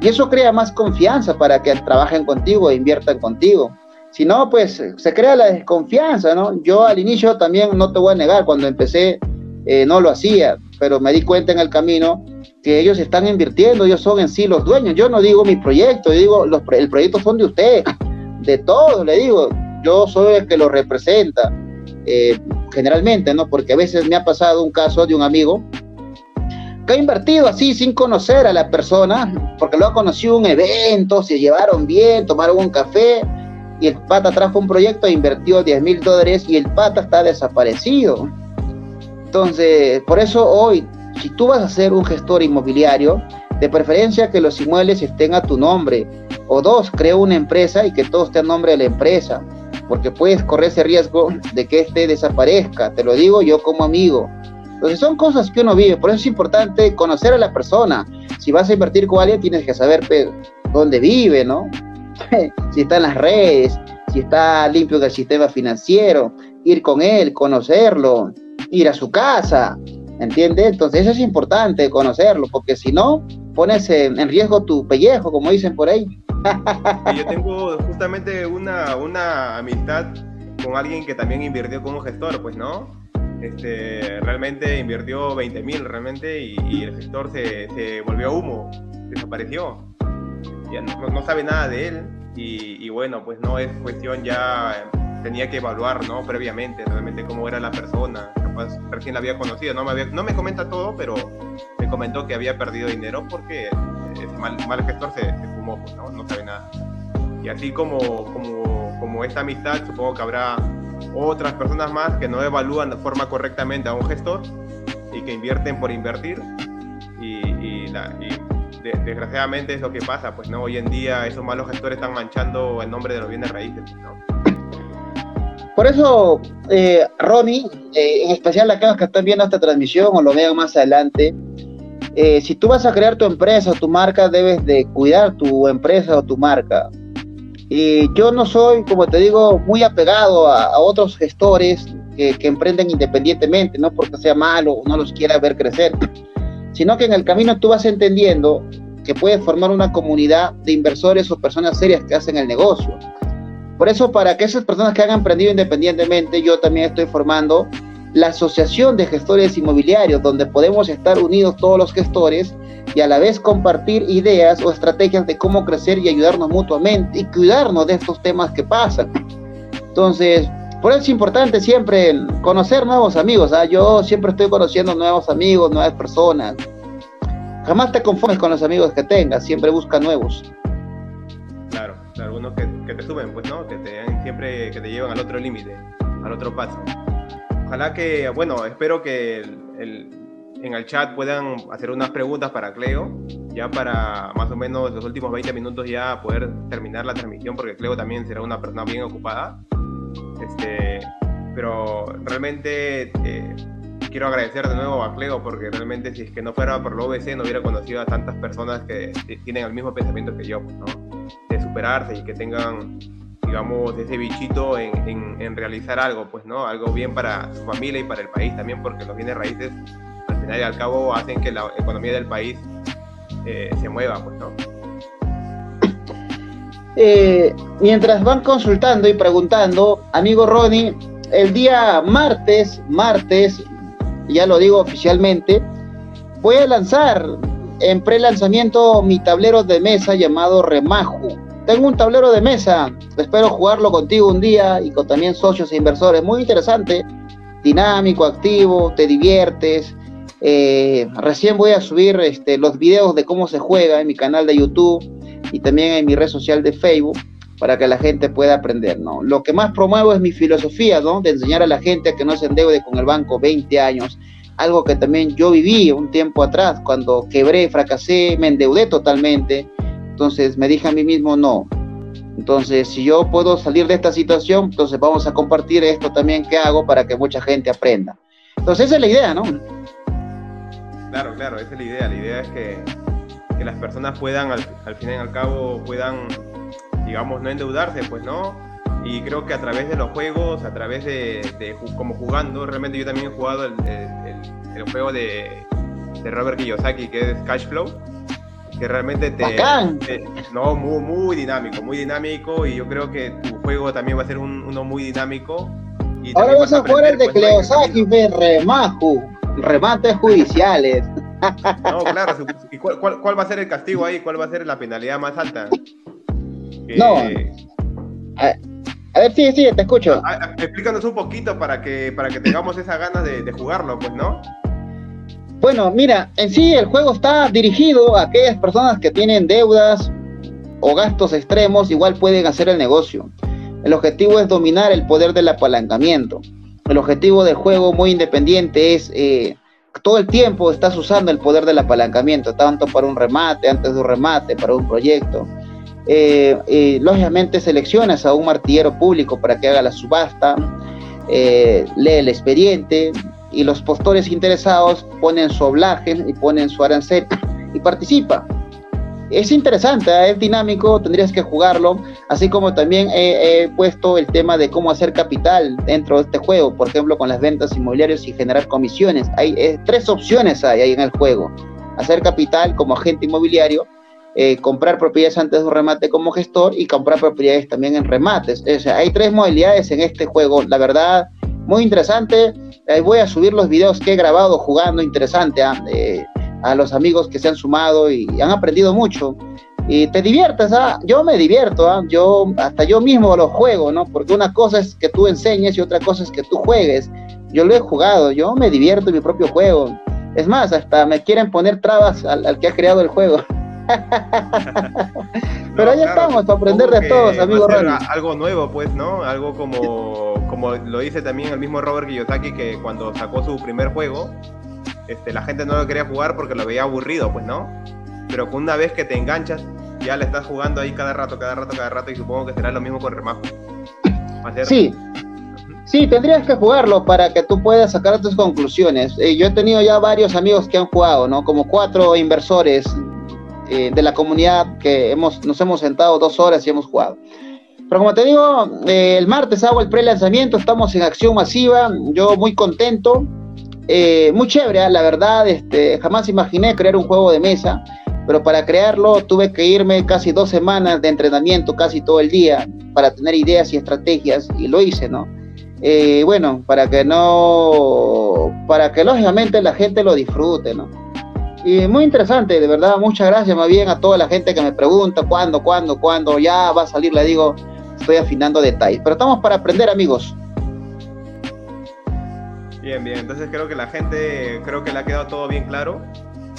Y eso crea más confianza para que trabajen contigo e inviertan contigo. Si no, pues se crea la desconfianza, ¿no? Yo al inicio también, no te voy a negar, cuando empecé eh, no lo hacía, pero me di cuenta en el camino que ellos están invirtiendo, ellos son en sí los dueños. Yo no digo mi proyecto, yo digo, los, el proyecto son de usted, de todos, le digo, yo soy el que lo representa, eh, generalmente, ¿no? Porque a veces me ha pasado un caso de un amigo que ha invertido así sin conocer a la persona, porque lo ha conocido un evento, se llevaron bien, tomaron un café y el pata trajo un proyecto e invirtió 10 mil dólares y el pata está desaparecido. Entonces, por eso hoy, si tú vas a ser un gestor inmobiliario, de preferencia que los inmuebles estén a tu nombre. O dos, crea una empresa y que todo esté a nombre de la empresa, porque puedes correr ese riesgo de que este desaparezca. Te lo digo yo como amigo. Entonces son cosas que uno vive, por eso es importante conocer a la persona. Si vas a invertir con alguien, tienes que saber pues, dónde vive, ¿no? si está en las redes, si está limpio del sistema financiero, ir con él, conocerlo, ir a su casa, ¿entiendes? Entonces eso es importante conocerlo, porque si no, pones en, riesgo tu pellejo, como dicen por ahí. yo tengo justamente una, una amistad con alguien que también invirtió como gestor, pues, ¿no? Este, realmente invirtió 20 mil realmente y, el gestor se, se, volvió humo, desapareció. Ya no, no sabe nada de él y, y, bueno, pues no es cuestión ya tenía que evaluar, ¿no? Previamente, realmente cómo era la persona, capaz recién la había conocido, no me, no me comenta todo, pero me comentó que había perdido dinero porque ese mal, mal gestor se, se fumó, pues, ¿no? No sabe nada. Y así como, como, como esta amistad, supongo que habrá otras personas más que no evalúan de forma correctamente a un gestor y que invierten por invertir. Y, y, desgraciadamente es lo que pasa, pues no hoy en día esos malos gestores están manchando el nombre de los bienes raíces. Por eso, eh, Ronnie, eh, en especial aquellos que están viendo esta transmisión o lo vean más adelante, eh, si tú vas a crear tu empresa o tu marca, debes de cuidar tu empresa o tu marca. Y yo no soy, como te digo, muy apegado a, otros gestores que, que, emprenden independientemente, no porque sea malo o no los quiera ver crecer, sino que en el camino tú vas entendiendo que puedes formar una comunidad de inversores o personas serias que hacen el negocio. Por eso, para que esas personas que han emprendido independientemente, yo también estoy formando la Asociación de Gestores Inmobiliarios, donde podemos estar unidos todos los gestores y a la vez compartir ideas o estrategias de cómo crecer y ayudarnos mutuamente y cuidarnos de estos temas que pasan. Entonces, por eso es importante siempre conocer nuevos amigos. ¿ah? Yo siempre estoy conociendo nuevos amigos, nuevas personas. Jamás te conformes con los amigos que tengas, siempre busca nuevos. Claro, algunos que que te suben, pues, ¿no? Que te siempre que te llevan al otro límite, al otro paso. Ojalá que, bueno, espero que el, en el chat puedan hacer unas preguntas para Cleo, ya para más o menos los últimos 20 minutos ya poder terminar la transmisión, porque Cleo también será una persona bien ocupada. Este, pero realmente eh, quiero agradecer de nuevo a Cleo, porque realmente si es que no fuera por la OBC no hubiera conocido a tantas personas que tienen el mismo pensamiento que yo, pues, ¿no? De superarse y que tengan, digamos, ese bichito en, en, realizar algo, pues, ¿no? Algo bien para su familia y para el país también, porque los bienes raíces, al final y al cabo, hacen que la economía del país eh, se mueva, pues, ¿no? Eh, mientras van consultando y preguntando, amigo Ronnie, el día martes, martes, ya lo digo oficialmente, voy a lanzar en pre-lanzamiento mi tablero de mesa llamado Remajo. Tengo un tablero de mesa, espero jugarlo contigo un día y con también socios e inversores. Muy interesante, dinámico, activo, te diviertes. Eh, recién voy a subir este, los videos de cómo se juega en mi canal de YouTube. y también en mi red social de Facebook para que la gente pueda aprender, ¿no? Lo que más promuevo es mi filosofía, ¿no? De enseñar a la gente a que no se endeude con el banco 20 años, algo que también yo viví un tiempo atrás, cuando quebré, fracasé, me endeudé totalmente, entonces me dije a mí mismo, no, entonces, si yo puedo salir de esta situación, entonces vamos a compartir esto también que hago para que mucha gente aprenda. Entonces, esa es la idea, ¿no? Claro, claro, esa es la idea. La idea es que, que las personas puedan, al, al fin y al cabo, puedan, digamos, no endeudarse, pues, ¿no? Y creo que a través de los juegos, a través de, de como jugando, realmente yo también he jugado el, el, el juego de, de Robert Kiyosaki, que es Cash Flow que realmente te, no muy muy dinámico muy dinámico y yo creo que tu juego también va a ser uno muy dinámico y ahora vas a jugar el de Cleosaki Remajo remates judiciales. No claro ¿y cuál, cuál, va a ser el castigo ahí cuál va a ser la penalidad más alta no a, ver sí sí te escucho explícanos un poquito para que para que tengamos esa ganas de, de jugarlo pues no bueno, mira, en sí el juego está dirigido a aquellas personas que tienen deudas o gastos extremos, igual pueden hacer el negocio. El objetivo es dominar el poder del apalancamiento. El objetivo del juego muy independiente es eh, todo el tiempo estás usando el poder del apalancamiento, tanto para un remate, antes de un remate, para un proyecto. Eh, lógicamente seleccionas a un martillero público para que haga la subasta, eh, lee el expediente, y los postores interesados ponen su oblaje y ponen su arancel y participa. Es interesante, ¿eh? es dinámico, tendrías que jugarlo, así como también he, puesto el tema de cómo hacer capital dentro de este juego, por ejemplo con las ventas inmobiliarias y generar comisiones. Hay eh, tres opciones hay, ahí en el juego. Hacer capital como agente inmobiliario, eh, comprar propiedades antes de un remate como gestor y comprar propiedades también en remates. O sea, hay tres modalidades en este juego. La verdad, muy interesante. voy a subir los videos que he grabado jugando, interesante, ¿ah? a los amigos que se han sumado y han aprendido mucho. Y te diviertes, ¿ah? yo me divierto, ¿ah? yo hasta yo mismo lo juego, ¿no? Porque una cosa es que tú enseñes y otra cosa es que tú juegues. Yo lo he jugado, yo me divierto en mi propio juego. Es más, hasta me quieren poner trabas al, que ha creado el juego. Pero ahí estamos, para aprender de todos, amigo Algo nuevo, pues, ¿no? Algo como como lo dice también el mismo Robert Kiyosaki, que cuando sacó su primer juego, este, la gente no lo quería jugar porque lo veía aburrido, pues no. Pero una vez que te enganchas, ya le estás jugando ahí cada rato, cada rato, cada rato, y supongo que será lo mismo con Remajo. Sí. Sí, tendrías que jugarlo para que tú puedas sacar tus conclusiones. Eh, yo he tenido ya varios amigos que han jugado, ¿no? Como cuatro inversores eh, de la comunidad que hemos, nos hemos sentado dos horas y hemos jugado. Pero como te digo, eh, el martes hago el pre-lanzamiento, estamos en acción masiva, yo muy contento, eh, muy chévere, ¿eh? la verdad, este, jamás imaginé crear un juego de mesa, pero para crearlo tuve que irme casi dos semanas de entrenamiento, casi todo el día, para tener ideas y estrategias, y lo hice, ¿no? bueno, para que no, para que lógicamente la gente lo disfrute, ¿no? Y muy interesante, de verdad, muchas gracias más bien a toda la gente que me pregunta cuándo, cuándo, cuándo, ya va a salir, le digo, estoy afinando detalles. Pero estamos para aprender, amigos. Bien, bien. Entonces creo que la gente, creo que le ha quedado todo bien claro.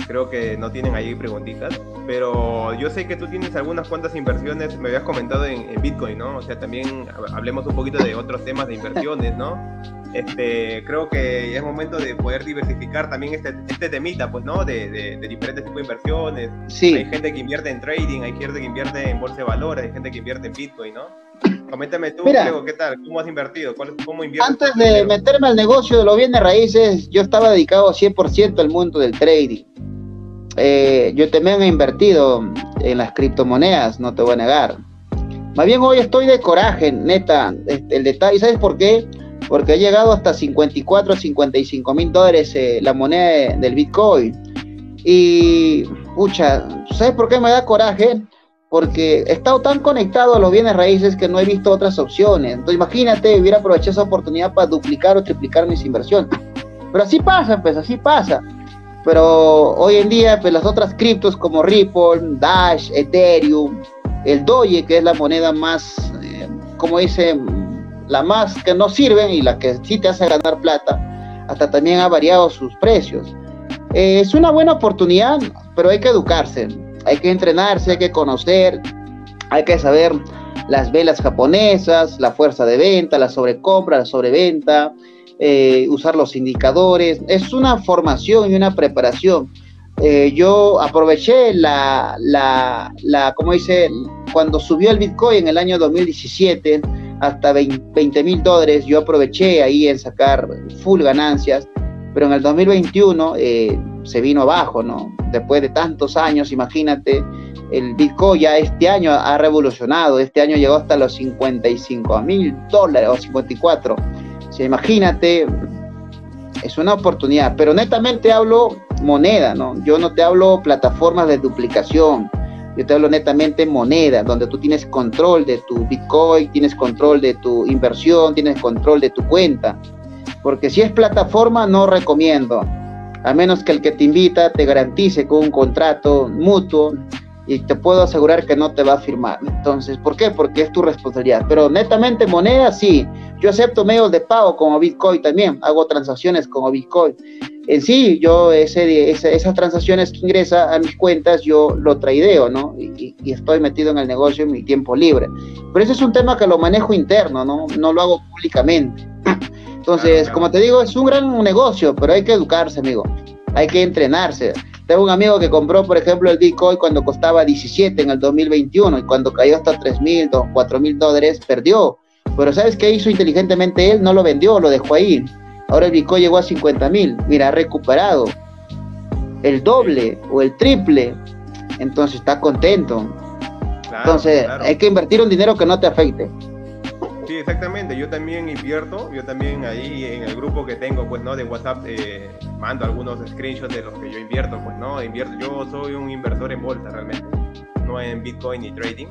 Creo que no tienen ahí preguntitas. Pero yo sé que tú tienes algunas cuantas inversiones, me habías comentado en, Bitcoin, ¿no? O sea, también hablemos un poquito de otros temas de inversiones, ¿no? Este, creo que es momento de poder diversificar también este, este temita, pues, ¿no? De, de, diferentes tipos de inversiones. Sí. Hay gente que invierte en trading, hay gente que invierte en bolsa de valores, hay gente que invierte en Bitcoin, ¿no? Coméntame tú, Diego, ¿qué tal? ¿Cómo has invertido? ¿Cómo inviertes antes de meterme al negocio de los bienes raíces, yo estaba dedicado 100% al mundo del trading. Eh, yo también he invertido en las criptomonedas, no te voy a negar. Más bien hoy estoy de coraje, neta. Este, el detalle, ¿sabes por qué? Porque ha llegado hasta 54, 55 mil dólares eh, la moneda del Bitcoin. Y, pucha, ¿sabes por qué me da coraje? Porque he estado tan conectado a los bienes raíces que no he visto otras opciones. Entonces imagínate, hubiera aprovechado esa oportunidad para duplicar o triplicar mis inversiones. Pero así pasa, pues así pasa. Pero hoy en día, pues las otras criptos como Ripple, Dash, Ethereum, el Doge, que es la moneda más, eh, como dice, la más que no sirven y la que sí te hace ganar plata, hasta también ha variado sus precios. Eh, es una buena oportunidad, pero hay que educarse hay que entrenarse, hay que conocer, hay que saber las velas japonesas, la fuerza de venta, la sobrecompra, la sobreventa, eh, usar los indicadores. Es una formación y una preparación. Eh, yo aproveché la, la, la, como dice, cuando subió el Bitcoin en el año 2017 hasta 20 mil dólares, yo aproveché ahí en sacar full ganancias, pero en el 2021 eh, se vino abajo, ¿no? Después de tantos años, imagínate, el Bitcoin ya este año ha revolucionado, este año llegó hasta los 55 mil dólares o 54. O imagínate, es una oportunidad, pero netamente hablo moneda, ¿no? Yo no te hablo plataformas de duplicación, yo te hablo netamente moneda, donde tú tienes control de tu Bitcoin, tienes control de tu inversión, tienes control de tu cuenta. Porque si es plataforma, no recomiendo a menos que el que te invita te garantice con un contrato mutuo y te puedo asegurar que no te va a firmar. Entonces, ¿por qué? Porque es tu responsabilidad. Pero netamente moneda, sí. Yo acepto medios de pago como Bitcoin también. Hago transacciones como Bitcoin. En sí, yo esas transacciones que ingresa a mis cuentas, yo lo traideo, ¿no? Y, y, estoy metido en el negocio en mi tiempo libre. Pero ese es un tema que lo manejo interno, ¿no? No lo hago públicamente. Entonces, como te digo, es un gran negocio, pero hay que educarse, amigo. Hay que entrenarse. Tengo un amigo que compró, por ejemplo, el Bitcoin cuando costaba 17 en el 2021 y cuando cayó hasta 3 mil, 4 mil dólares, perdió. Pero ¿sabes qué hizo inteligentemente él? No lo vendió, lo dejó ahí. Ahora el Bitcoin llegó a 50 mil. Mira, ha recuperado el doble o el triple. Entonces está contento. Entonces hay que invertir un dinero que no te afecte. Sí, exactamente. Yo también invierto. Yo también ahí en el grupo que tengo, pues, ¿no? De WhatsApp eh, mando algunos screenshots de los que yo invierto, pues, ¿no? Invierto. Yo soy un inversor en bolsa realmente, no en Bitcoin ni trading.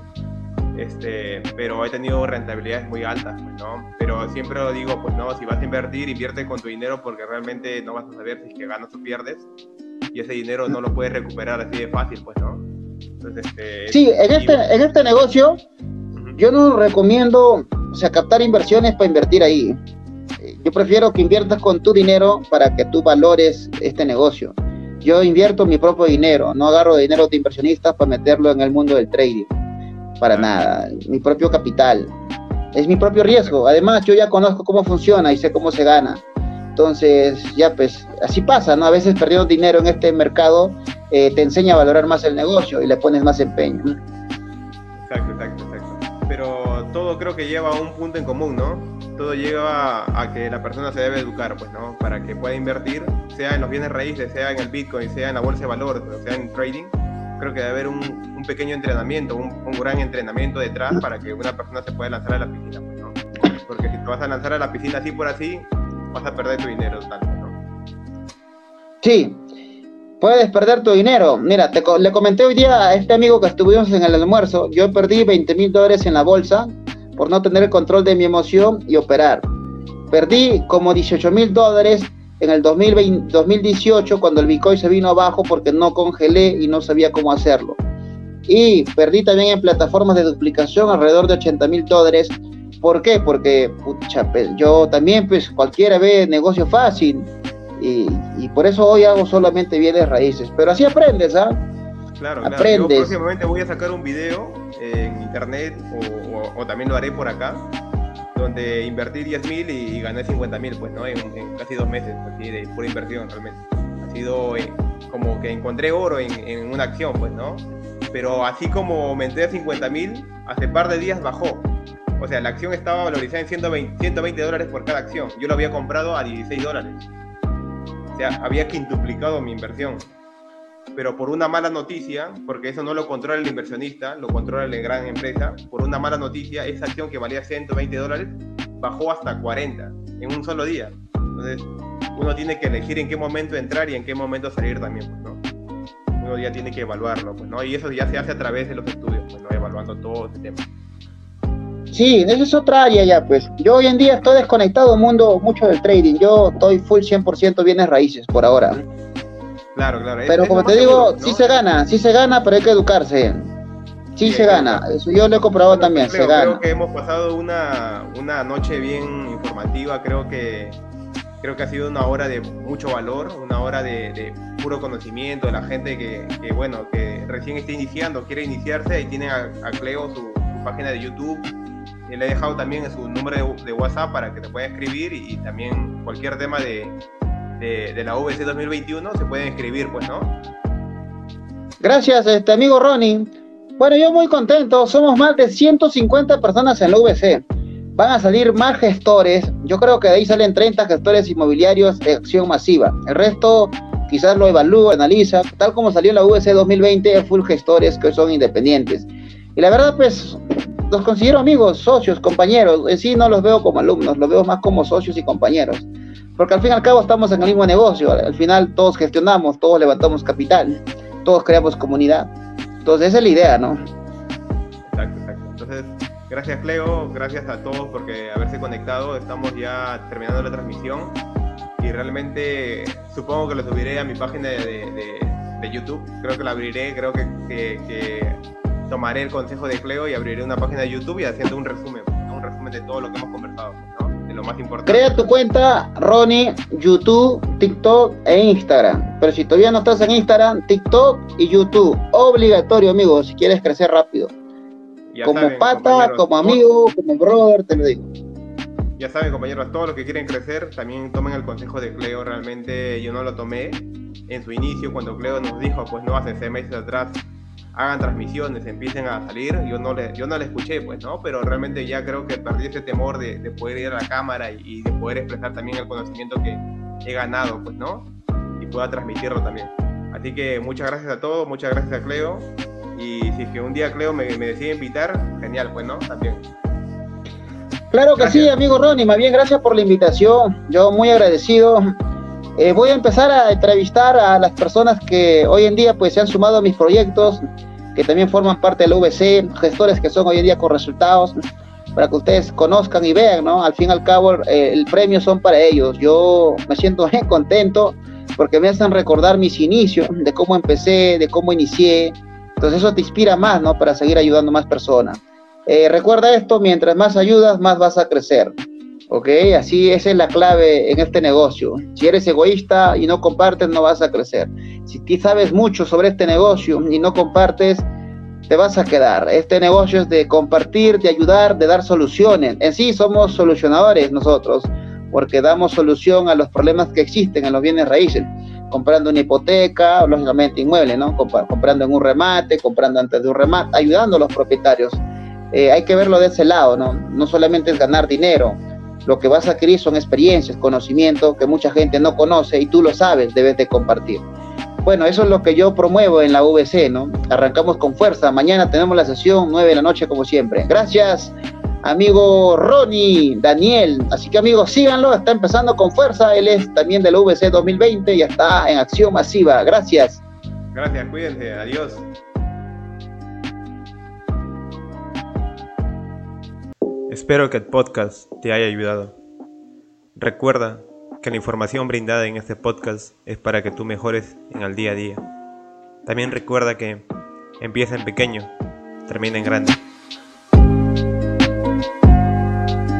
Este, pero he tenido rentabilidades muy altas, pues, ¿no? Pero siempre lo digo, pues, no, si vas a invertir, invierte con tu dinero porque realmente no vas a saber si es que ganas o pierdes y ese dinero no lo puedes recuperar así de fácil, pues, ¿no? Entonces, este, sí, en este, en este negocio yo no recomiendo o sea, captar inversiones para invertir ahí. Eh, yo prefiero que inviertas con tu dinero para que tú valores este negocio. Yo invierto mi propio dinero, no agarro dinero de inversionistas para meterlo en el mundo del trading. Para nada, mi propio capital. Es mi propio riesgo. Además, yo ya conozco cómo funciona y sé cómo se gana. Entonces, ya pues, así pasa, ¿no? A veces perdiendo dinero en este mercado eh, te enseña a valorar más el negocio y le pones más empeño. Exacto, exacto, exacto. Pero todo creo que lleva a un punto en común, ¿no? Todo lleva a, que la persona se debe educar, pues, ¿no? Para que pueda invertir, sea en los bienes raíces, sea en el Bitcoin, sea en la bolsa de valores, sea en trading. Creo que debe haber un, pequeño entrenamiento, un, gran entrenamiento detrás para que una persona se pueda lanzar a la piscina, pues, ¿no? Porque si te vas a lanzar a la piscina así por así, vas a perder tu dinero tanto, ¿no? Sí, puedes perder tu dinero. Mira, te, le comenté hoy día a este amigo que estuvimos en el almuerzo, yo perdí 20 mil dólares en la bolsa por no tener el control de mi emoción y operar. Perdí como 18 mil dólares en el 2018 cuando el Bitcoin se vino abajo porque no congelé y no sabía cómo hacerlo. Y perdí también en plataformas de duplicación alrededor de 80 mil dólares. ¿Por qué? Porque pucha, pues, yo también, pues cualquiera ve negocio fácil. Y, y, por eso hoy hago solamente bienes raíces. Pero así aprendes, ¿ah? Claro, Aprendes. Yo próximamente voy a sacar un video en internet o, también lo haré por acá, donde invertí 10 mil y, gané 50 mil, pues, ¿no? En, casi dos meses, así de pura inversión realmente. Ha sido eh, como que encontré oro en, una acción, pues, ¿no? Pero así como aumenté a 50 mil, hace par de días bajó. O sea, la acción estaba valorizada en 120, 120 dólares por cada acción. Yo lo había comprado a 16 dólares. Sea, había quintuplicado mi inversión pero por una mala noticia, porque eso no lo controla el inversionista, lo controla la gran empresa, por una mala noticia, esa acción que valía 120 dólares bajó hasta 40 en un solo día. Entonces, uno tiene que elegir en qué momento entrar y en qué momento salir también, pues, ¿no? Uno ya tiene que evaluarlo, pues, ¿no? Y eso ya se hace a través de los estudios, pues, ¿no? Evaluando todo ese tema. Sí, eso es otra área ya, pues. Yo hoy en día estoy desconectado mundo mucho del trading. Yo estoy full 100% bienes raíces por ahora. Claro, claro. Pero como te digo, sí se gana, sí se gana, pero hay que educarse. Sí, se gana, eso yo lo he comprobado también, se gana. Creo que hemos pasado una, una noche bien informativa, creo que creo que ha sido una hora de mucho valor, una hora de, puro conocimiento de la gente que, bueno, que recién está iniciando, quiere iniciarse, ahí tienen a, Cleo su, página de YouTube, le he dejado también su número de, WhatsApp para que te pueda escribir y, también cualquier tema de, de, la VC 2021 se pueden escribir, pues, ¿no? Gracias, este amigo Ronnie. Bueno, yo muy contento, somos más de 150 personas en la VC van a salir más gestores. Yo creo que de ahí salen 30 gestores inmobiliarios de acción masiva. El resto quizás lo evalúa, analiza. Tal como salió la VC 2020, full gestores que son independientes. Y la verdad, pues, los considero amigos, socios, compañeros. En sí no los veo como alumnos, los veo más como socios y compañeros. Porque al fin y al cabo estamos en el mismo negocio. Al final todos gestionamos, todos levantamos capital, todos creamos comunidad. Entonces esa es la idea, ¿no? Exacto, exacto. Entonces Gracias Cleo, gracias a todos por haberse conectado. Estamos ya terminando la transmisión y realmente supongo que lo subiré a mi página de, YouTube. Creo que la abriré, creo que, tomaré el consejo de Cleo y abriré una página de YouTube y haciendo un resumen, un resumen de todo lo que hemos conversado, de lo más importante. Crea tu cuenta, Ronnie, YouTube, TikTok e Instagram. Pero si todavía no estás en Instagram, TikTok y YouTube. Obligatorio, amigo, si quieres crecer rápido como pata, como amigo, como brother, te lo digo. Ya saben, compañeros, todos los que quieren crecer, también tomen el consejo de Cleo. Realmente yo no lo tomé en su inicio, cuando Cleo nos dijo, pues no, hace seis meses atrás, hagan transmisiones, empiecen a salir. Yo no le, yo no le escuché, pues, ¿no? Pero realmente ya creo que perdí ese temor de, poder ir a la cámara y, de poder expresar también el conocimiento que he ganado, pues, ¿no? Y pueda transmitirlo también. Así que muchas gracias a todos, muchas gracias a Cleo. Y si es que un día Cleo me, decide invitar, genial, pues, ¿no? También. Claro que sí, amigo Ronnie, más bien gracias por la invitación, yo muy agradecido. Eh, voy a empezar a entrevistar a las personas que hoy en día pues se han sumado a mis proyectos, que también forman parte del VC, gestores que son hoy en día con resultados, para que ustedes conozcan y vean, ¿no? Al fin y al cabo eh, el premio son para ellos. Yo me siento bien contento porque me hacen recordar mis inicios, de cómo empecé, de cómo inicié, entonces eso te inspira más, ¿no? Para seguir ayudando más personas. Eh, recuerda esto, mientras más ayudas, más vas a crecer. ¿Ok? Así esa es la clave en este negocio. Si eres egoísta y no compartes, no vas a crecer. Si tú sabes mucho sobre este negocio y no compartes, te vas a quedar. Este negocio es de compartir, de ayudar, de dar soluciones. En sí somos solucionadores nosotros, porque damos solución a los problemas que existen en los bienes raíces comprando una hipoteca, lógicamente inmueble, ¿no? comprando en un remate, comprando antes de un remate, ayudando a los propietarios. Eh, hay que verlo de ese lado, ¿no? No solamente es ganar dinero, lo que vas a adquirir son experiencias, conocimiento que mucha gente no conoce y tú lo sabes, debes de compartir. Bueno, eso es lo que yo promuevo en la VC, ¿no? Arrancamos con fuerza. Mañana tenemos la sesión 9 de la noche como siempre. Gracias amigo Ronnie, Daniel. Así que amigos, síganlo, está empezando con fuerza. Él es también del VC 2020 y está en acción masiva. Gracias. Gracias, cuídense, adiós. Espero que el podcast te haya ayudado. Recuerda que la información brindada en este podcast es para que tú mejores en el día a día. También recuerda que empieza en pequeño, termina en grande.